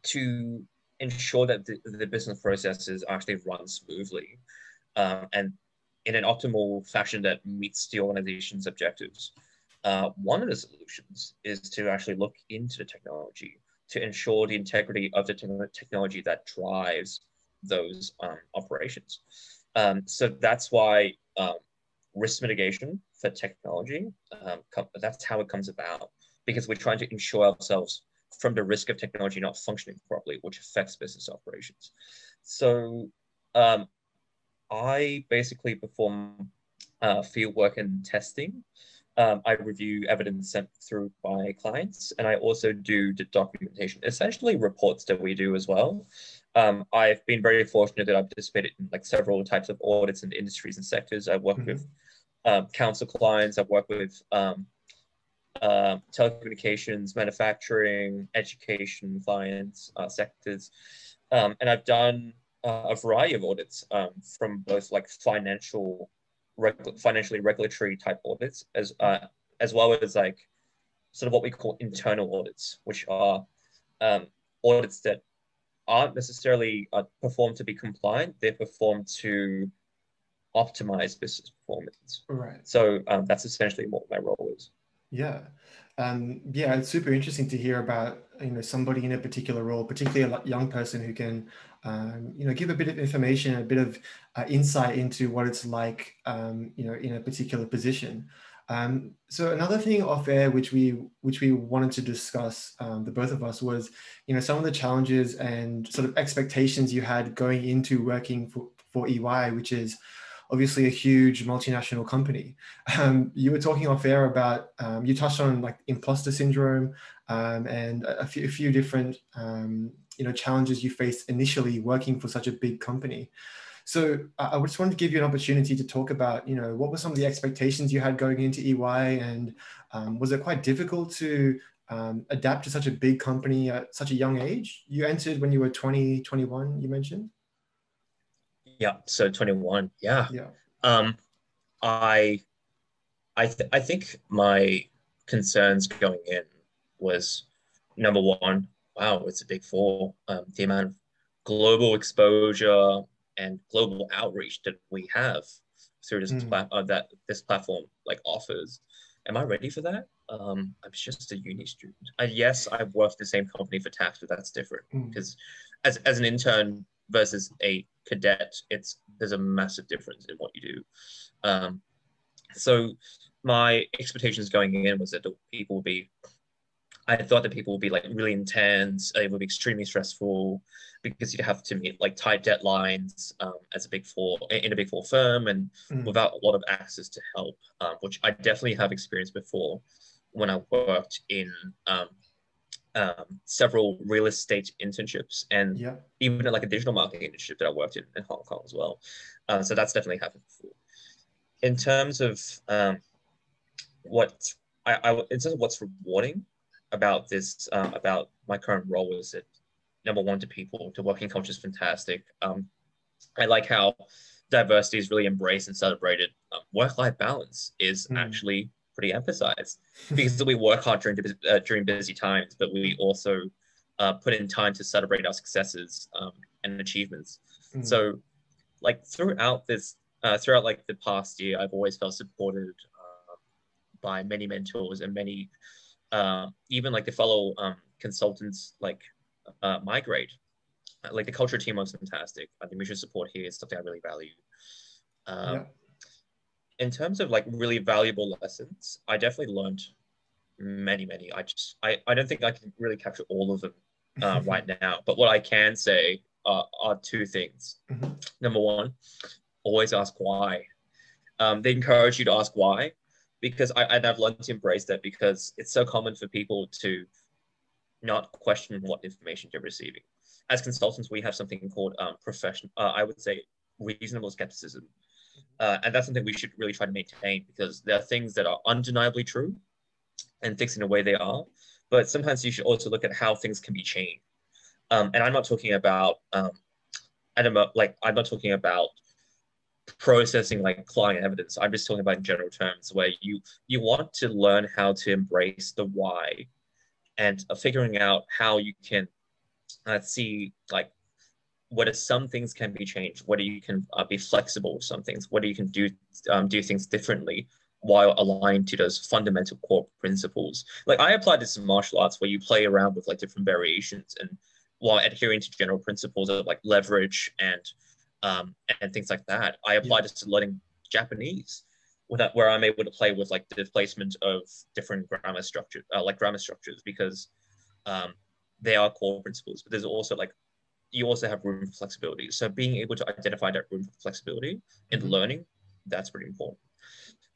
to ensure that the, the business processes actually run smoothly um, and in an optimal fashion that meets the organization's objectives. Uh, one of the solutions is to actually look into the technology to ensure the integrity of the te technology that drives those um, operations. Um, so that's why um, risk mitigation for technology, um, that's how it comes about because we're trying to ensure ourselves from the risk of technology not functioning properly, which affects business operations. So um, I basically perform uh, field work and testing. Um, I review evidence sent through by clients, and I also do the documentation, essentially reports that we do as well. Um, I've been very fortunate that I've participated in like several types of audits in industries and sectors. I've worked mm-hmm. with um, council clients. I've worked with um, uh, telecommunications, manufacturing, education clients, uh, sectors. Um, and I've done uh, a variety of audits um, from both like financial, regu- financially regulatory type audits as, uh, as well as like sort of what we call internal audits, which are um, audits that aren't necessarily uh, performed to be compliant. They're performed to optimize business performance. Right. So um, that's essentially what my role is. Yeah. Um, yeah, it's super interesting to hear about you know somebody in a particular role, particularly a young person who can um, you know give a bit of information, a bit of uh, insight into what it's like um, you know in a particular position. Um, so another thing off air, which we which we wanted to discuss, um, the both of us, was you know some of the challenges and sort of expectations you had going into working for for EY, which is obviously a huge multinational company. Um, you were talking off air about, um, you touched on like imposter syndrome um, and a, few, a few different, um, you know, challenges you faced initially working for such a big company. So I just wanted to give you an opportunity to talk about, you know, what were some of the expectations you had going into EY and um, was it quite difficult to um, adapt to such a big company at such a young age? You entered when you were 20, 21, you mentioned? Yeah. So 21. Yeah. Yeah. Um, I, I, th- I think my concerns going in was number one, wow, it's a big four. Um, the amount of global exposure and global outreach that we have through this mm. pla- uh, that this platform like offers. Am I ready for that? Um, I'm just a uni student. Uh, yes, I've worked the same company for tax, but that's different because mm. as, as an intern versus a cadet, it's there's a massive difference in what you do. Um, so my expectations going in was that people would be I thought that people would be like really intense. It would be extremely stressful because you'd have to meet like tight deadlines um, as a big four in a big four firm and mm. without a lot of access to help, um, which I definitely have experienced before when I worked in um, um, several real estate internships and yeah. even like a digital marketing internship that I worked in in Hong Kong as well. Uh, so that's definitely happened before. In terms of um, what I, I, in terms of what's rewarding about this, um, about my current role is that number one to people, the working culture is fantastic. Um, I like how diversity is really embraced and celebrated. Um, work-life balance is mm. actually pretty emphasized because we work hard during uh, during busy times, but we also uh, put in time to celebrate our successes um, and achievements. Mm. So, like throughout this, uh, throughout like the past year, I've always felt supported uh, by many mentors and many, uh, even like the fellow um, consultants like uh, Migrate. Like the culture team was fantastic. I think mutual support here is something I really value. Um, yeah in terms of like really valuable lessons, I definitely learned many, many. I just, I, I don't think I can really capture all of them uh, right now. But what I can say uh, are two things. Mm-hmm. Number one, always ask why. Um, they encourage you to ask why because I, and I've learned to embrace that because it's so common for people to not question what information you're receiving. As consultants, we have something called um, professional, uh, I would say reasonable skepticism uh, and that's something we should really try to maintain because there are things that are undeniably true and things fixing the way they are. But sometimes you should also look at how things can be changed. Um, and I'm not talking about, um, I don't know, like, I'm not talking about processing like client evidence. I'm just talking about in general terms where you you want to learn how to embrace the why and uh, figuring out how you can uh, see like whether some things can be changed, whether you can uh, be flexible with some things, whether you can do um, do things differently while aligned to those fundamental core principles. Like I applied this in martial arts where you play around with like different variations and while adhering to general principles of like leverage and um, and things like that. I applied yeah. this to learning Japanese that, where I'm able to play with like the displacement of different grammar structures, uh, like grammar structures, because um, they are core principles, but there's also like you also have room for flexibility. So being able to identify that room for flexibility in mm-hmm. learning, that's pretty important.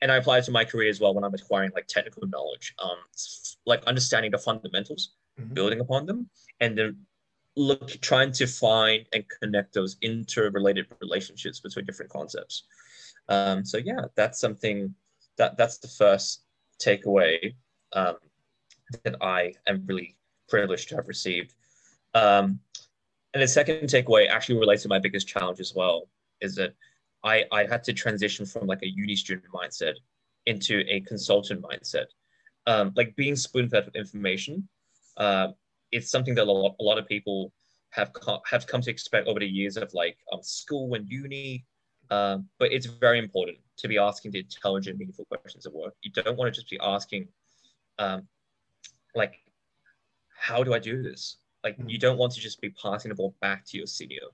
And I apply it to my career as well when I'm acquiring like technical knowledge, um, like understanding the fundamentals, mm-hmm. building upon them, and then look trying to find and connect those interrelated relationships between different concepts. Um, so yeah, that's something that that's the first takeaway um, that I am really privileged to have received. Um, and the second takeaway actually relates to my biggest challenge as well, is that I, I had to transition from like a uni student mindset into a consultant mindset. Um, like being spoon fed with information, uh, it's something that a lot, a lot of people have co- have come to expect over the years of like um, school and uni. Um, but it's very important to be asking the intelligent, meaningful questions at work. You don't want to just be asking, um, like, how do I do this? Like, you don't want to just be passing the ball back to your senior.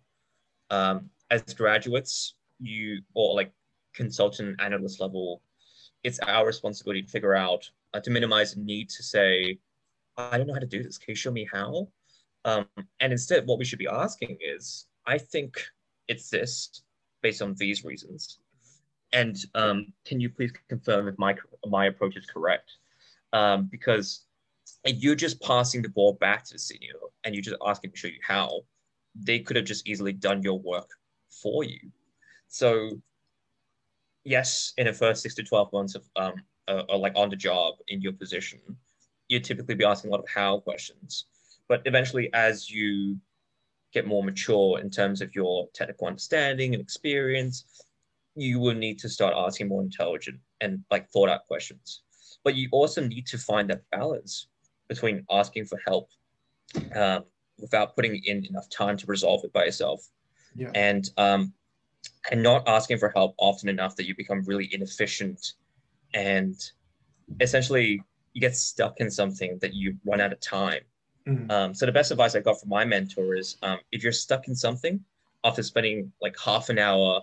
Um, as graduates, you or like consultant analyst level, it's our responsibility to figure out uh, to minimize the need to say, I don't know how to do this. Can you show me how? Um, and instead, what we should be asking is, I think it's this based on these reasons. And um, can you please confirm if my my approach is correct? Um, because you're just passing the ball back to the senior and you're just asking to show you how, they could have just easily done your work for you. So, yes, in the first six to 12 months of um, uh, or like on the job in your position, you'd typically be asking a lot of how questions. But eventually, as you get more mature in terms of your technical understanding and experience, you will need to start asking more intelligent and like thought out questions. But you also need to find that balance between asking for help um, without putting in enough time to resolve it by yourself. Yeah. And um, and not asking for help often enough that you become really inefficient and essentially you get stuck in something that you run out of time. Mm-hmm. Um, so the best advice I got from my mentor is um, if you're stuck in something after spending like half an hour,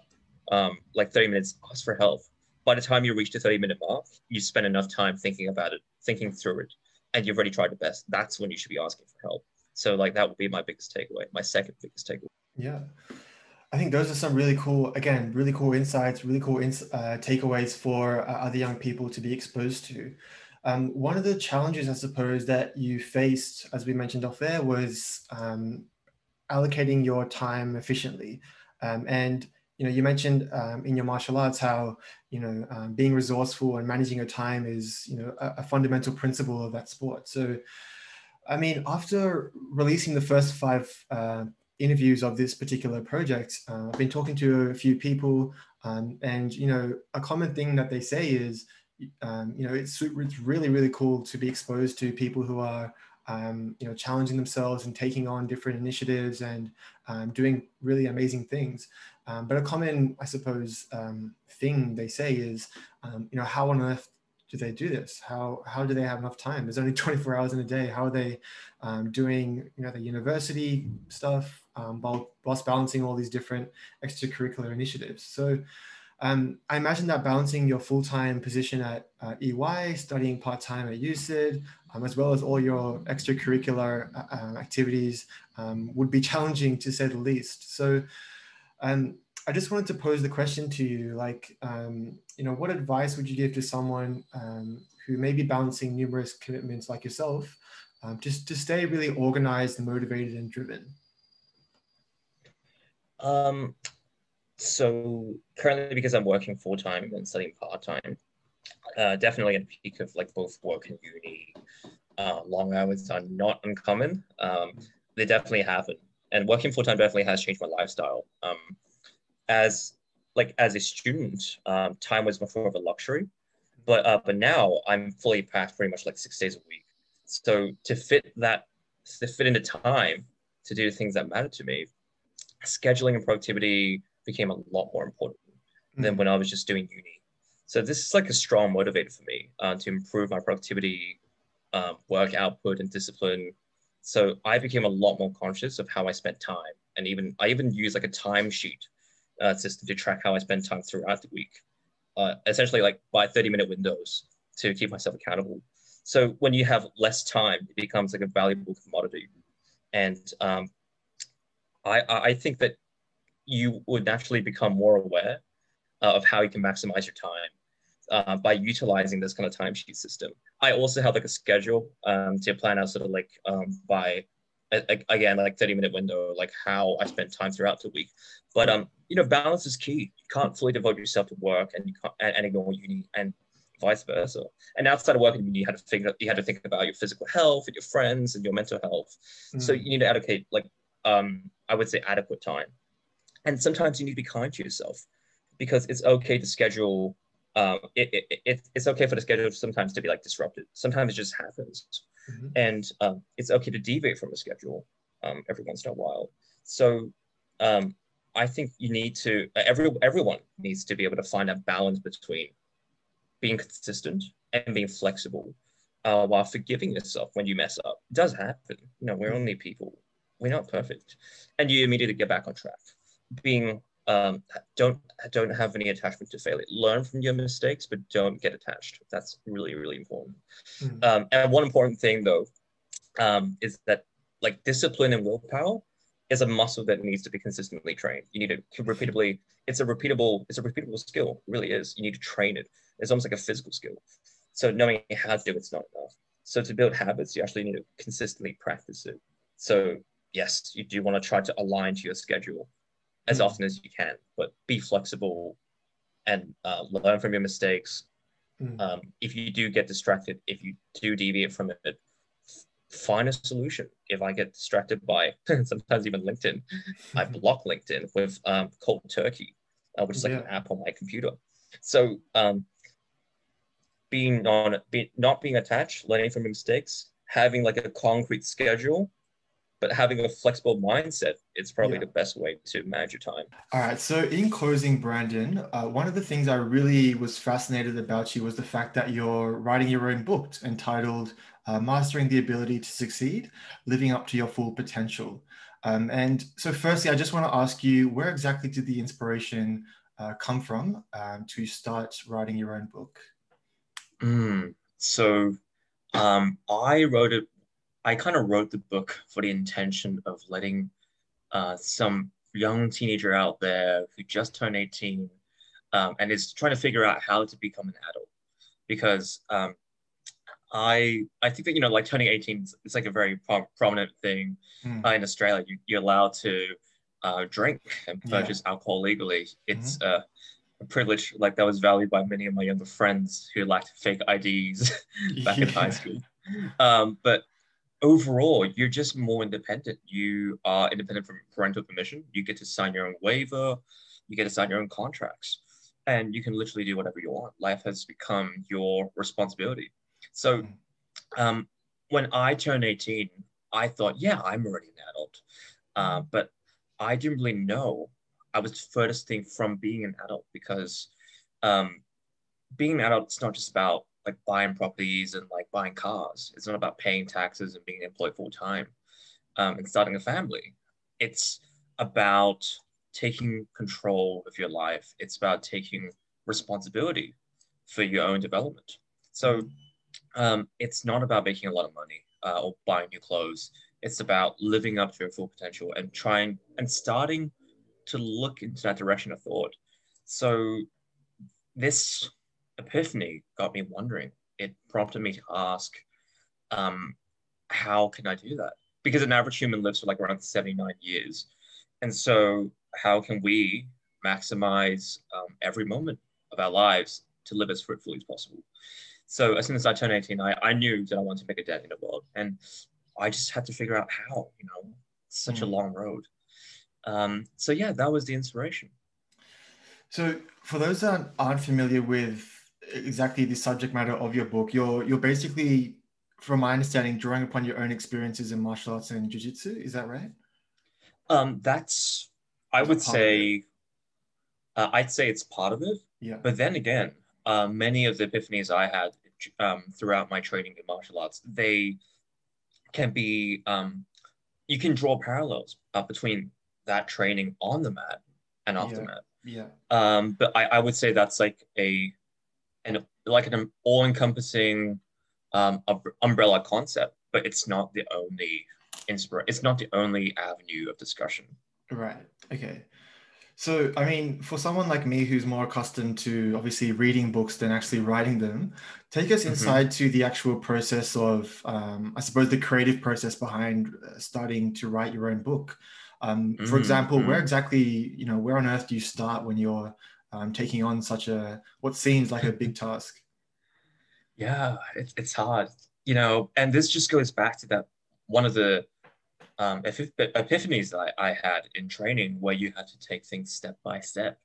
um, like 30 minutes, ask for help. By the time you reach the 30 minute mark, you spend enough time thinking about it, thinking through it, and you've already tried the best. That's when you should be asking for help. So like that would be my biggest takeaway, my second biggest takeaway. Yeah. I think those are some really cool, again, really cool insights, really cool ins- uh, takeaways for uh, other young people to be exposed to. Um, one of the challenges, I suppose, that you faced, as we mentioned off there, was um, allocating your time efficiently. Um, and you know, you mentioned um, in your martial arts how you know um, being resourceful and managing your time is you know a, a fundamental principle of that sport. So, I mean, after releasing the first five uh, interviews of this particular project, uh, I've been talking to a few people, um, and you know, a common thing that they say is, um, you know, it's it's really really cool to be exposed to people who are, um, you know, challenging themselves and taking on different initiatives and um, doing really amazing things. Um, but a common, I suppose, um, thing they say is, you know, how on earth do they do this? How how do they have enough time? There's only 24 hours in a day. How are they um, doing you know the university stuff um, while whilst balancing all these different extracurricular initiatives? So um, I imagine that balancing your full-time position at uh, EY, studying part-time at USyd, um, as well as all your extracurricular uh, uh activities um, would be challenging to say the least. So um, I just wanted to pose the question to you, like, um, you know, what advice would you give to someone um, who may be balancing numerous commitments like yourself, just to stay really organized and motivated and driven? Um, so currently, because I'm working full time and studying part time, uh, definitely at peak of like both work and uni, uh, long hours are not uncommon. Um, they definitely happen, and working full time definitely has changed my lifestyle. Um, as like as a student, um, time was more of a luxury. But uh, but now I'm fully packed pretty much like six days a week. So to fit that to fit into time to do things that matter to me, scheduling and productivity became a lot more important mm-hmm. than when I was just doing uni. So this is like a strong motivator for me uh, to improve my productivity, um, work output, and discipline. So I became a lot more conscious of how I spent time, and even I even use like a timesheet uh, system to track how I spend time throughout the week. Uh, essentially, like by 30 minute windows to keep myself accountable. So when you have less time, it becomes like a valuable commodity. And um, I, I think that you would naturally become more aware uh, of how you can maximize your time uh, by utilizing this kind of timesheet system. I also have like a schedule um, to plan out sort of like um, by again like 30 minute window like how i spend time throughout the week. But um you know balance is key. You can't fully devote yourself to work and you can't and, and ignore uni and vice versa. And outside of work and uni you had to figure you had to think about your physical health and your friends and your mental health. Mm. so you need to allocate like um i would say adequate time and sometimes you need to be kind to yourself because it's okay to schedule um, it, it, it, it's okay for the schedule sometimes to be like disrupted. Sometimes it just happens. Mm-hmm. And um, it's okay to deviate from a schedule um, every once in a while. So um, I think you need to, every, everyone needs to be able to find a balance between being consistent and being flexible uh, while forgiving yourself when you mess up. It does happen. You know, we're mm-hmm. only people. We're not perfect. And you immediately get back on track. Being um, don't don't have any attachment to failure. Learn from your mistakes, but don't get attached. That's really really important. Mm-hmm. Um, and one important thing though um, is that like discipline and willpower is a muscle that needs to be consistently trained. You need to repeatedly. It's a repeatable. It's a repeatable skill. It really is. You need to train it. It's almost like a physical skill. So knowing how to do it's not enough. So to build habits, you actually need to consistently practice it. So yes, you do want to try to align to your schedule as often as you can, but be flexible and uh, learn from your mistakes. Mm. Um, if you do get distracted, if you do deviate from it, find a solution. If I get distracted by sometimes even LinkedIn, I block LinkedIn with um, Cold Turkey, uh, which is like yeah. an app on my computer. So um, being non, be, not being attached, learning from your mistakes, having like a concrete schedule but having a flexible mindset is probably yeah. the best way to manage your time. All right. So, in closing, Brandon, uh, one of the things I really was fascinated about you was the fact that you're writing your own book entitled uh, Mastering the Ability to Succeed Living Up to Your Full Potential. Um, and so, firstly, I just want to ask you where exactly did the inspiration uh, come from um, to start writing your own book? Mm, so, um, I wrote it I kind of wrote the book for the intention of letting uh, some young teenager out there who just turned 18 um, and is trying to figure out how to become an adult. Because um, I I think that you know like turning 18 is like a very pro- prominent thing mm. uh, in Australia. You, are allowed to uh, drink and purchase yeah. alcohol legally. It's mm-hmm. uh, a privilege like that was valued by many of my younger friends who lacked fake IDs back yeah. in high school. Um, but overall, you're just more independent. You are independent from parental permission. You get to sign your own waiver. You get to sign your own contracts. And you can literally do whatever you want. Life has become your responsibility. So mm. um, when I turned 18, I thought, yeah, I'm already an adult. Uh, but I didn't really know I was furthest thing from being an adult because um, being an adult is not just about like buying properties and like buying cars. It's not about paying taxes and being employed full time um, and starting a family. It's about taking control of your life. It's about taking responsibility for your own development. So um, it's not about making a lot of money uh, or buying new clothes. It's about living up to your full potential and trying and starting to look into that direction of thought. So this epiphany got me wondering. It prompted me to ask, um, how can I do that? Because an average human lives for like around 79 years. And so, how can we maximize um, every moment of our lives to live as fruitfully as possible? So, as soon as I turned 18, I, I knew that I wanted to make a dent in the world. And I just had to figure out how, you know, such mm. a long road. Um, so, yeah, that was the inspiration. So, for those that aren't familiar with exactly the subject matter of your book. You're you're basically, from my understanding, drawing upon your own experiences in martial arts and jiu-jitsu. Is that right? Um, that's I would say. Uh, I'd say it's part of it. Yeah. But then again, uh, many of the epiphanies I had um, throughout my training in martial arts, they can be. Um, you can draw parallels uh, between that training on the mat and off yeah. the mat. Yeah. Um, but I, I would say that's like a and like an all-encompassing um, umbrella concept, but it's not the only inspire. It's not the only avenue of discussion. Right. Okay. So, I mean, for someone like me who's more accustomed to obviously reading books than actually writing them, take us mm-hmm. inside mm-hmm. to the actual process of, um, I suppose, the creative process behind uh, starting to write your own book. Um, for mm-hmm. example, where mm-hmm. exactly, you know, where on earth do you start when you're um, taking on such a what seems like a big task? Yeah, it's it's hard, you know, and this just goes back to that one of the um, epiphanies that I, I, had in training where you had to take things step by step,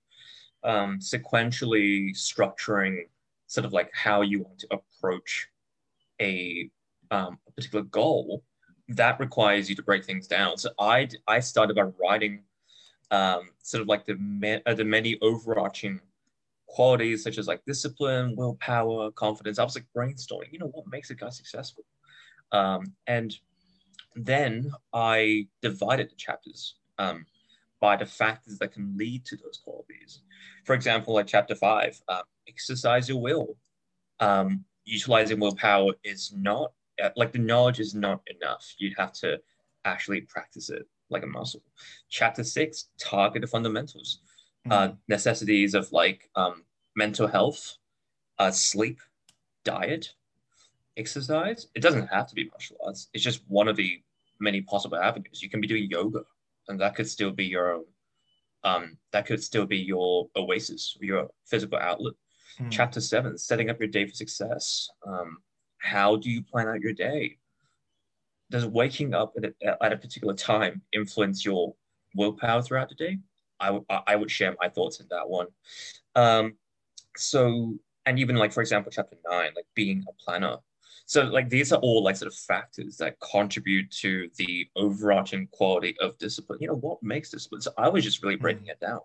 um, sequentially structuring sort of like how you want to approach a, um, a particular goal. That requires you to break things down. So I, I started by writing um, sort of like the, uh, the many overarching qualities such as like discipline, willpower, confidence. I was like brainstorming, you know, what makes a guy successful? Um, and then I divided the chapters um, by the factors that can lead to those qualities. For example, like chapter five, um, exercise your will. Um, utilizing willpower is not uh, like the knowledge is not enough. You'd have to actually practice it like a muscle. Chapter six, target the fundamentals, mm-hmm. uh, necessities of like um, mental health, uh, sleep, diet, exercise. It doesn't have to be martial arts. It's just one of the many possible avenues. You can be doing yoga, and that could still be your own. Um, that could still be your oasis, your physical outlet. Mm. Chapter seven: setting up your day for success. Um, how do you plan out your day? Does waking up at a, at a particular time influence your willpower throughout the day? I, w- I would share my thoughts in that one. Um, so, and even like, for example, chapter nine, like being a planner, so like these are all like sort of factors that contribute to the overarching quality of discipline. You know, what makes discipline? So I was just really breaking mm. it down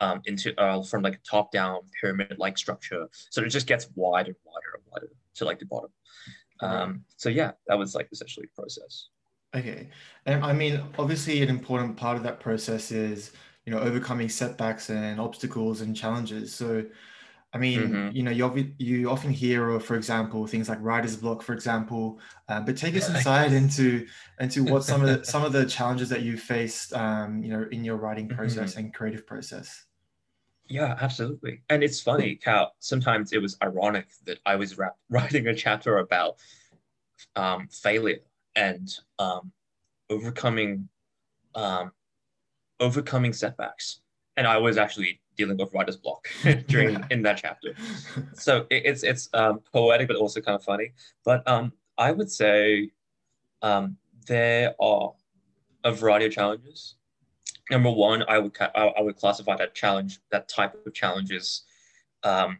um, into uh, from like a top down pyramid like structure. So it just gets wider and wider and wider to like the bottom. Um, so yeah, that was like essentially the process. Okay. And I mean, obviously an important part of that process is, you know, overcoming setbacks and obstacles and challenges. So I mean, mm-hmm. you know, you, you often hear of, for example, things like writer's block, for example. Uh, but take us inside into into what some of the, some of the challenges that you faced, um, you know, in your writing mm-hmm. process mm-hmm. and creative process. Yeah, absolutely. And it's funny how sometimes it was ironic that I was ra- writing a chapter about um, failure and um, overcoming um, overcoming setbacks, and I was actually dealing with writer's block during in that chapter. So it, it's it's um, poetic, but also kind of funny. But um, I would say um, there are a variety of challenges. Number one, I would I would classify that challenge that type of challenges um,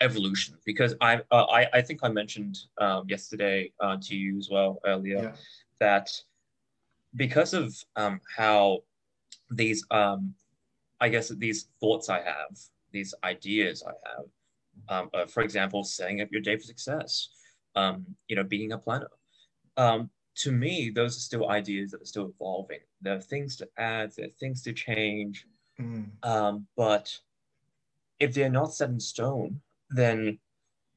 evolution because I uh, I I think I mentioned um, yesterday uh, to you as well earlier yeah. that because of um, how these um, I guess these thoughts I have, these ideas I have, um, uh, for example, setting up your day for success, um, you know, being a planner. Um, to me, those are still ideas that are still evolving. There are things to add, there are things to change. Mm. Um, but if they're not set in stone, then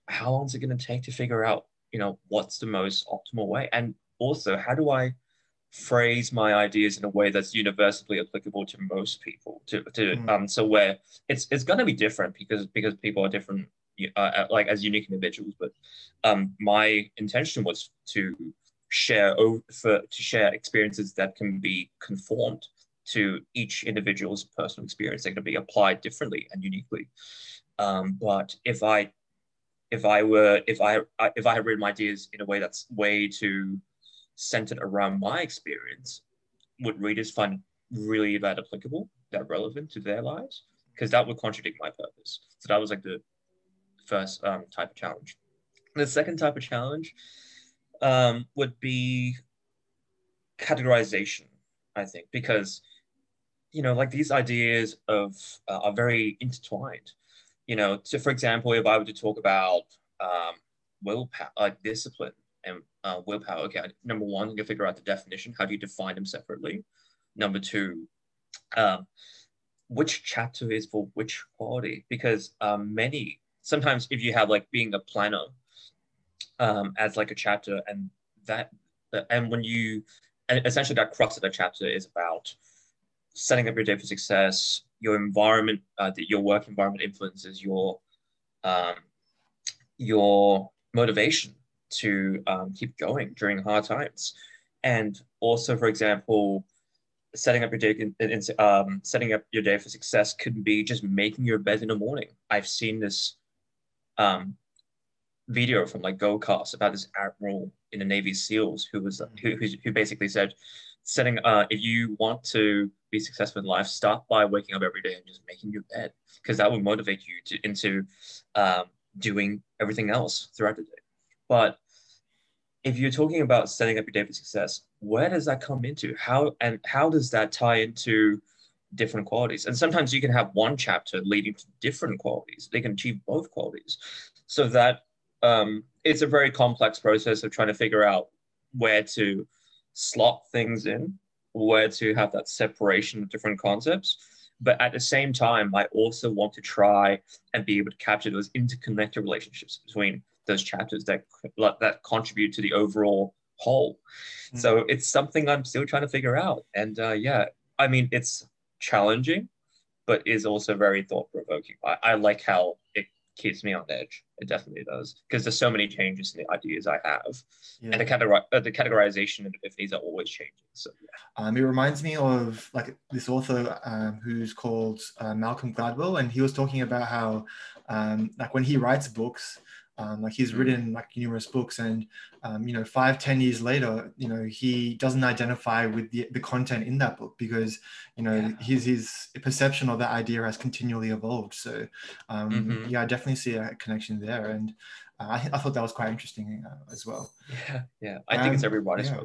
how long is it going to take to figure out, you know, what's the most optimal way? And also, how do I phrase my ideas in a way that's universally applicable to most people to, to mm. um so where it's it's going to be different because because people are different uh, uh, like as unique individuals but um my intention was to share for to share experiences that can be conformed to each individual's personal experience they can be applied differently and uniquely um but if i if i were if i if i had written my ideas in a way that's way too centered around my experience, would readers find really that applicable, that relevant to their lives? Because that would contradict my purpose. So that was like the first um, type of challenge. The second type of challenge um, would be categorization, I think, because you know, like these ideas of uh, are very intertwined. You know, so for example, if I were to talk about um, willpower, like discipline, and uh, willpower. Okay, number one, you figure out the definition. How do you define them separately? Number two, um, which chapter is for which quality? Because um, many sometimes if you have like being a planner, um, as like a chapter, and that and when you and essentially that crux of the chapter is about setting up your day for success. Your environment, uh, your work environment influences your um, your motivation to um, keep going during hard times, and also, for example, setting up your day in, in, um, setting up your day for success could be just making your bed in the morning. I've seen this um, video from like Goalcast about this admiral in the Navy SEALs who was who, who basically said, setting uh, if you want to be successful in life, start by waking up every day and just making your bed because that will motivate you to into um, doing everything else throughout the day. But if you're talking about setting up your day for success, where does that come into? How and how does that tie into different qualities? And sometimes you can have one chapter leading to different qualities. They can achieve both qualities. So that um, it's a very complex process of trying to figure out where to slot things in, where to have that separation of different concepts. But at the same time, I also want to try and be able to capture those interconnected relationships between those chapters that that contribute to the overall whole. Mm-hmm. So it's something I'm still trying to figure out. And uh, yeah, I mean, it's challenging, but is also very thought provoking. I, I like how keeps me on edge. It definitely does because there's so many changes in the ideas I have, yeah. and the, categor- uh, the categorization and epiphanies are always changing. So yeah. Um, it reminds me of like this author um, who's called uh, Malcolm Gladwell, and he was talking about how um, like when he writes books, um, like he's mm. written like numerous books, and um, you know, five, ten years later, you know, he doesn't identify with the, the content in that book because you know yeah. his his perception of that idea has continually evolved. So, um, mm-hmm. yeah, I definitely see a connection there, and uh, I, I thought that was quite interesting uh, as well. Yeah, yeah, I think it's everybody's yeah.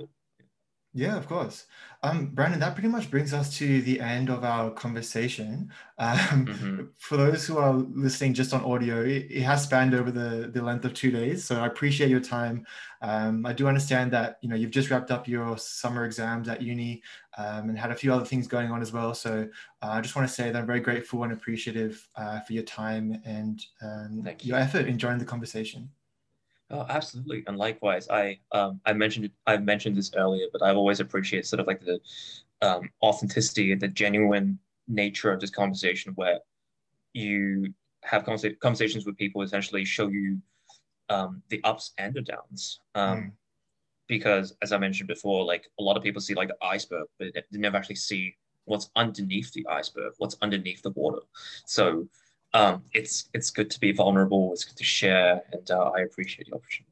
Yeah, of course. Um, Brandon, that pretty much brings us to the end of our conversation. Um, mm-hmm. For those who are listening just on audio, it, it, has spanned over the, the length of two days. So I appreciate your time. Um, I do understand that you know you've just wrapped up your summer exams at uni um, and had a few other things going on as well. So uh, I just want to say that I'm very grateful and appreciative uh, for your time and um, you. your effort in joining the conversation. Oh, absolutely. And likewise, I um, I mentioned I mentioned this earlier, but I've always appreciated sort of like the um, authenticity and the genuine nature of this conversation, where you have conversa- conversations with people essentially show you um, the ups and the downs. Um, mm. Because as I mentioned before, like a lot of people see like the iceberg, but they never actually see what's underneath the iceberg, what's underneath the water. So um, it's it's good to be vulnerable. It's good to share, and uh, I appreciate the opportunity.